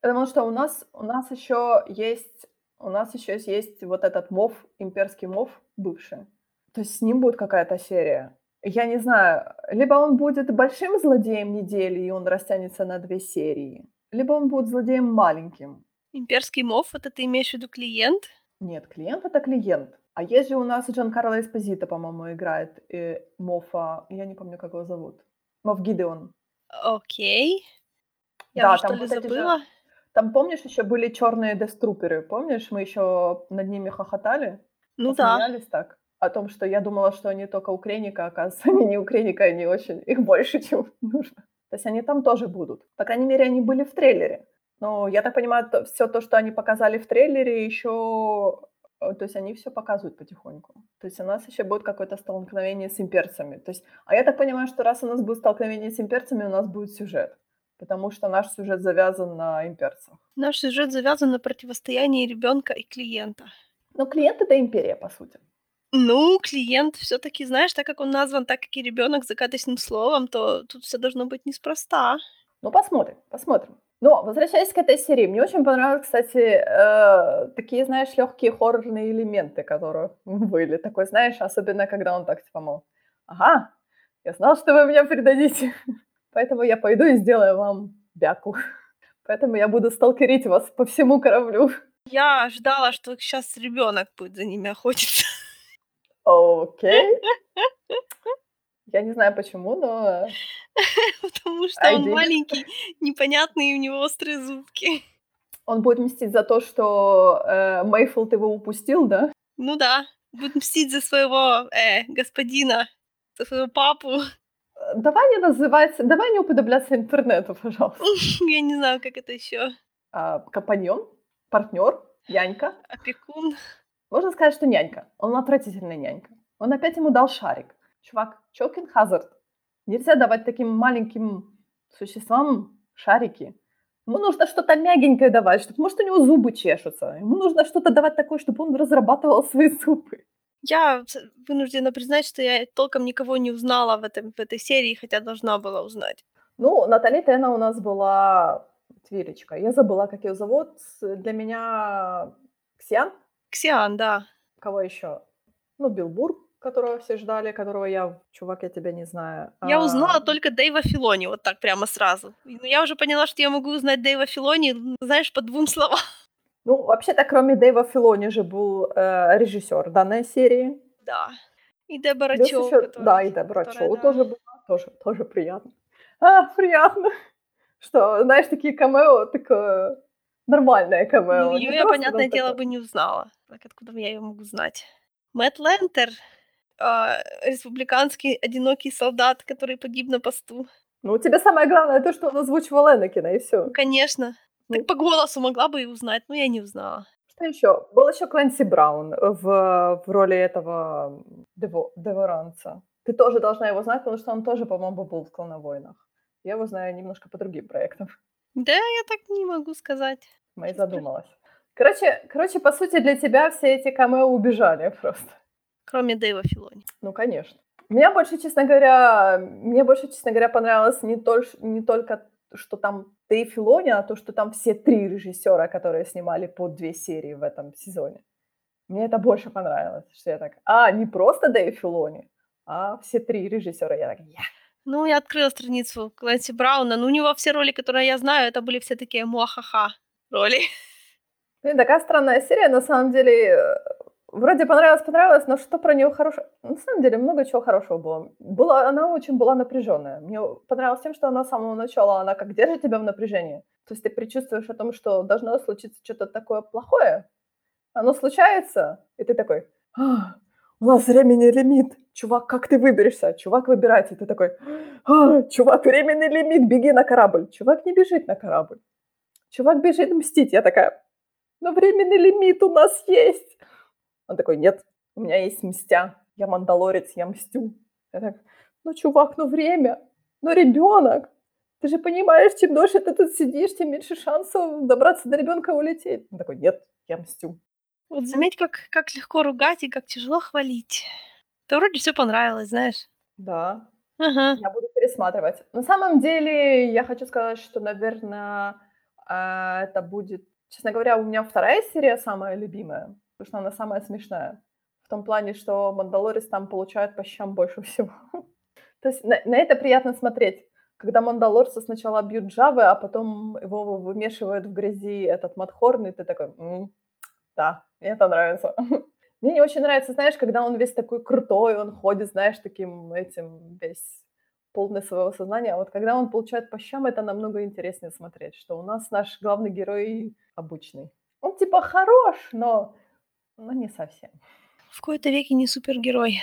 Потому что у нас, у нас еще есть, у нас еще есть вот этот мов, имперский мов бывший. То есть с ним будет какая-то серия. Я не знаю, либо он будет большим злодеем недели, и он растянется на две серии, либо он будет злодеем маленьким. Имперский мов, это ты имеешь в виду клиент? Нет, клиент это клиент. А есть же у нас Джан Карло Эспозито, по-моему, играет э, Мофа, я не помню, как его зовут. Моф Гидеон. Окей. Я Да, уже что там ли вот эти же- забыла? Там, помнишь, еще были черные деструперы, помнишь? Мы еще над ними хохотали. Ну да. так о том, что я думала, что они только у Креника, а оказывается, <laughs> они не у Креника, они очень, их больше, чем <laughs> нужно. То есть они там тоже будут. По крайней мере, они были в трейлере. Но я так понимаю, все то, что они показали в трейлере, еще... э, То есть они все показывают потихоньку. То есть у нас еще будет какое-то столкновение с имперцами. То есть, а я так понимаю, что раз у нас будет столкновение с имперцами, у нас будет сюжет. Потому что наш сюжет завязан на имперцах. Наш сюжет завязан на противостоянии ребенка и клиента. Но клиент это империя, по сути. Ну, клиент все-таки, знаешь, так как он назван, так как и ребенок загадочным словом, то тут все должно быть неспроста. Ну, посмотрим, посмотрим. Но, возвращаясь к этой серии, мне очень понравились, кстати, э, такие, знаешь, легкие хоррорные элементы, которые <laughs> были. Такой, знаешь, особенно, когда он так, типа, мол, ага, я знал, что вы меня предадите, <laughs> поэтому я пойду и сделаю вам бяку. <laughs> Поэтому я буду сталкерить вас по всему кораблю. Я ждала, что сейчас ребенок будет за ними охотиться. Окей. Я не знаю почему, но <laughs> Потому что он маленький, непонятный, и у него острые зубки. он будет мстить за то, что э, Мейфилд его упустил, да? Ну да, будет мстить за своего э, господина, за своего папу. Давай не называть, давай не уподобляться интернету, пожалуйста. <laughs> Я не знаю, как это еще. А, компаньон, партнер, нянька. Опекун. Можно сказать, что нянька. Он отвратительная нянька. Он опять ему дал шарик. Чувак, Чокин Хазард. Нельзя давать таким маленьким существам шарики. Ему нужно что-то мягенькое давать, чтобы, может, у него зубы чешутся. Ему нужно что-то давать такое, чтобы он разрабатывал <laughs> свои зубы. Я вынуждена признать, что я толком никого не узнала в этом в этой серии, хотя должна была узнать. Ну, Натали Тена у нас была Твилечка. Я забыла, как её зовут. Для меня Ксиан. Ксиан, да. Кого ещё? Ну, Билл Бурр, которого все ждали, которого я чувак, я тебя не знаю. Я узнала А, только Дэйва Филони, вот так прямо сразу. И, ну, я уже поняла, что я могу узнать Дэйва Филони, знаешь, по 2 <laughs> словам. ну, вообще-то, кроме Дэйва Филони же был, э, режиссёр данной серии. Да. И Дебора Плюс Чоу, ещё, которая да, и Дебора которая, Чоу да. тоже была, тоже тоже приятно. А, приятно, <laughs> что, знаешь, такие камео, такое нормальное камео, Ну, не её я, понятное дело, такое. бы не узнала. Так откуда я её могу знать? Мэтт Лентер, республиканский одинокий солдат, который погиб на посту. Ну, тебе самое главное то, что он озвучивал Энакина, и. Ну, конечно. Ну. Так по голосу могла бы и узнать, но я не узнала. Что ещё? Был ещё Клэнси Браун в в роли этого, дево деворанца. Ты тоже должна его знать, потому что он тоже, по-моему, был в "Клоновойнах". Я его знаю немножко по другим проектам. Да, я так не могу сказать. Честно. задумалась. Короче короче, по сути, для тебя все эти камео убежали <laughs> просто. Кроме Дэйва Филони. Ну, конечно. Мне больше, честно говоря, мне больше, честно говоря, понравилось не тольш не только, что там Дэйв Филони, а то, что там все 3 режиссёра, которые снимали по 2 серии в этом сезоне. Мне это больше понравилось, что я так: "А, не просто Дэйв Филони, а все 3 режиссёра". Я так: "Я". Ну, я открыла страницу Клэнси Брауна, но у него все роли, которые я знаю, это были все такие муа-ха-ха роли. Блин, такая странная серия, на самом деле, вроде понравилось понравилось, но что про неё хорошего? На самом деле много чего хорошего было. Была она очень была напряжённая. Мне понравилось тем, что она с самого начала, она как держит тебя в напряжении. То есть ты предчувствуешь о том, что должно случиться чё-то такое плохое. Оно случается, и ты такой: "А, у нас временный лимит. Чувак, как ты выберешься? Чувак, выбирайся". Ты такой: "А, чувак, временный лимит, беги на корабль". Чувак не бежит на корабль. Чувак бежит мстить. Я такая: "Но временный лимит у нас есть". Он такой: "Нет, у меня есть мстя. Я мандалорец, я мстю". Я так: "Ну, чувак, ну время, ну ребёнок. Ты же понимаешь, чем дольше ты тут сидишь, тем меньше шансов добраться до ребёнка и улететь". Он такой: "Нет, я мстю". Вот заметь, как как легко ругать и как тяжело хвалить. Да вроде всё понравилось, знаешь. Да. Ага. Я буду пересматривать. На самом деле, я хочу сказать, что, наверно, а, это будет честно говоря, у меня 2 серия самая любимая, потому что она самая смешная. В том плане, что Мандалорец там получает по щам больше всего. <laughs> То есть на на это приятно смотреть, когда мандалорца сначала бьют Джавы, а потом его вымешивают в грязи этот Матхорн, и ты такой: "М, да, мне это нравится". <laughs> Мне не очень нравится, знаешь, когда он весь такой крутой, он ходит, знаешь, таким этим весь полный своего сознания. А вот когда он получает по щам, это намного интереснее смотреть, что у нас наш главный герой обычный. Он типа хорош, но но не совсем. В кои-то веки не супергерой.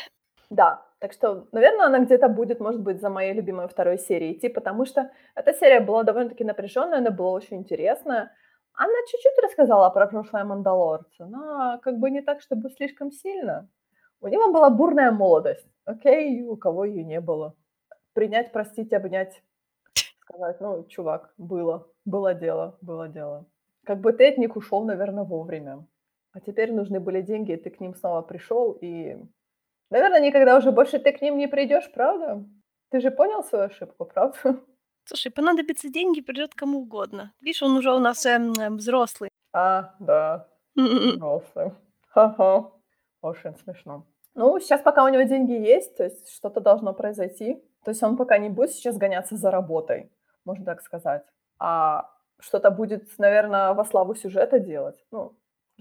Да, так что, наверно, она где-то будет, может быть, за моей любимой 2 серией идти, потому что эта серия была довольно-таки напряжённая, она была очень интересная. Она чуть-чуть рассказала про прошлое Мандалорца, но как бы не так, чтобы слишком сильно. У него была бурная молодость. Окей, у кого её не было? Принять, простить, обнять, сказать: "Ну, чувак, было, было дело, было дело". Как бы ты от них ушёл, наверно, вовремя. А теперь нужны были деньги, и ты к ним снова пришёл, и, наверно, никогда уже больше ты к ним не придёшь, правда? Ты же понял свою ошибку, правда? Слушай, понадобятся деньги, придёт кому угодно. Видишь, он уже у нас, эм, эм, взрослый. А, да, <laughs> взрослый. Ха-ха. Очень смешно. Ну, сейчас пока у него деньги есть, то есть что-то должно произойти. То есть он пока не будет сейчас гоняться за работой, можно так сказать, а что-то будет, наверно, во славу сюжета делать. Ну,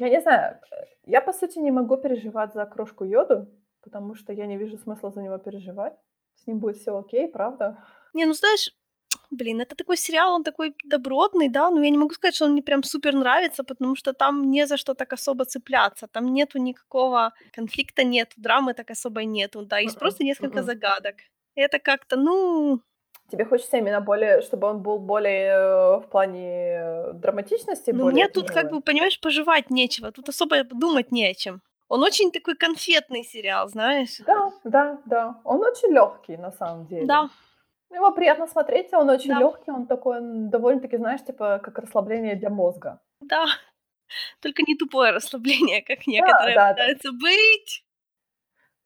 я не знаю, я, по сути, не могу переживать за крошку Йоду, потому что я не вижу смысла за него переживать. С ним будет всё окей, правда? Не, ну знаешь, блин, это такой сериал, он такой добротный, да, но я не могу сказать, что он мне прям супер нравится, потому что там не за что так особо цепляться. Там нету никакого конфликта, нету, драмы так особой нету. Да, есть М-м, просто несколько м-м. загадок. Это как-то, ну Тебе хочется именно более, чтобы он был более, э, в плане, э, драматичности Ну, более мне тут, как бы, понимаешь, пожевать нечего, тут особо думать не о чем. Он очень такой конфетный сериал, знаешь. Да, да, да. Он очень лёгкий, на самом деле. Да. Его приятно смотреть, он очень Да. лёгкий, он такой, довольно-таки, знаешь, типа как расслабление для мозга. Да, <laughs> только не тупое расслабление, как Да, некоторые да-да. пытаются быть.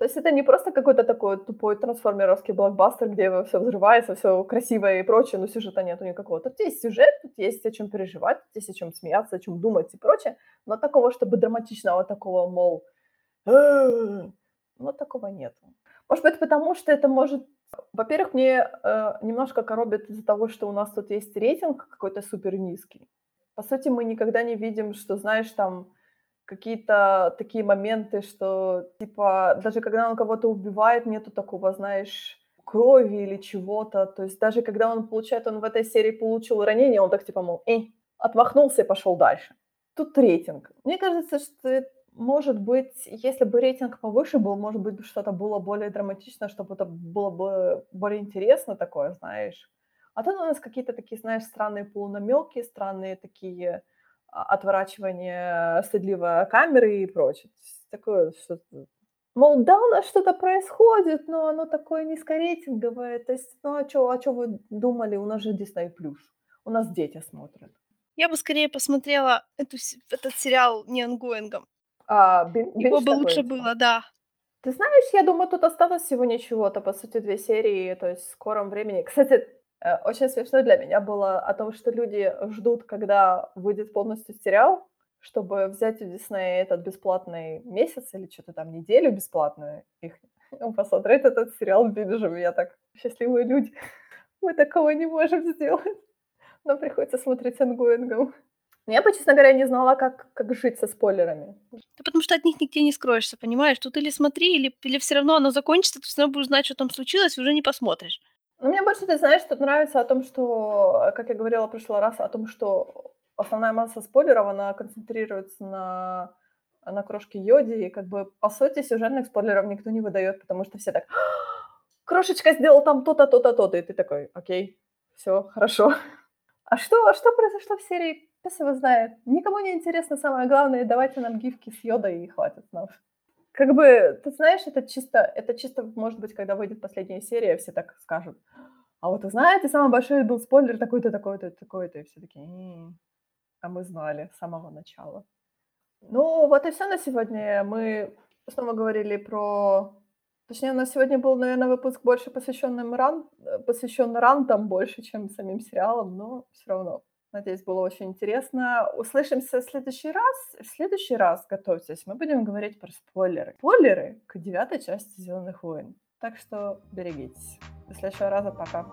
То есть это не просто какой-то такой тупой трансформеровский блокбастер, где все взрывается, все красивое и прочее, но сюжета нету никакого. Тут есть сюжет, тут есть о чем переживать, тут есть о чем смеяться, о чем думать и прочее, но такого, чтобы драматичного такого, мол, ну, такого нету. Может быть, потому что это может... Во-первых, мне э, немножко коробит из-за того, что у нас тут есть рейтинг какой-то супер низкий. По сути, мы никогда не видим, что, знаешь, там какие-то такие моменты, что, типа, даже когда он кого-то убивает, нету такого, знаешь, крови или чего-то. То есть даже когда он получает, он в этой серии получил ранение, он так, типа, мол, э, отмахнулся и пошел дальше. Тут рейтинг. Мне кажется, что может быть, если бы рейтинг повыше был, может быть, что-то было более драматично, чтобы это было бы более интересно такое, знаешь. А тут у нас какие-то такие, знаешь, странные полунамеки, странные такие а, отворачивания стыдливой камеры и прочее. Такое что-то... Мол, да, у нас что-то происходит, но оно такое низкорейтинговое. То есть, ну а что а чё вы думали, у нас же Disney+. У нас дети смотрят. Я бы скорее посмотрела эту, этот сериал не онгоингом. А, binge Его бы лучше такой? было, да. Ты знаешь, я думаю, тут осталось всего ничего-то, по сути, 2 серии, то есть в скором времени. Кстати, очень смешно для меня было о том, что люди ждут, когда выйдет полностью сериал, чтобы взять у Диснея этот бесплатный месяц или что-то там неделю бесплатную их посмотреть этот сериал бинжем. Я так: "Счастливые люди, <laughs> мы такого не можем сделать. Нам приходится смотреть онгоингом". Я бы, честно говоря, не знала, как как жить со спойлерами. Да потому что от них нигде не скроешься, понимаешь? Тут или смотри, или или всё равно оно закончится, ты всё равно будешь знать, что там случилось, и уже не посмотришь. Ну, мне больше, ты знаешь, тут нравится о том, что, как я говорила в прошлый раз, о том, что основная масса спойлеров, она концентрируется на на крошке Йоди, и как бы, по сути, сюжетных спойлеров никто не выдаёт, потому что все так: "Крошечка сделал там то-то, то-то, то-то". И ты такой: "Окей, всё, хорошо". А что а что произошло в серии Пес его знает. Никому не интересно самое главное, давайте нам гифки с йодой и хватит нам. Как бы, ты знаешь, это чисто, это чисто, может быть, когда выйдет последняя серия, все так скажут. А вот вы знаете, самый большой был спойлер такой-то, такой-то, такой-то. И все такие, а мы знали с самого начала. Ну, вот и все на сегодня. Мы снова говорили про... Точнее, у нас сегодня был, наверное, выпуск больше посвященный ран... посвящен рантам больше, чем самим сериалам, но все равно. Надеюсь, было очень интересно. Услышимся в следующий раз. В следующий раз, готовьтесь, мы будем говорить про спойлеры. Спойлеры к девятой части «Зеленых войн». Так что берегитесь. До следующего раза. Пока.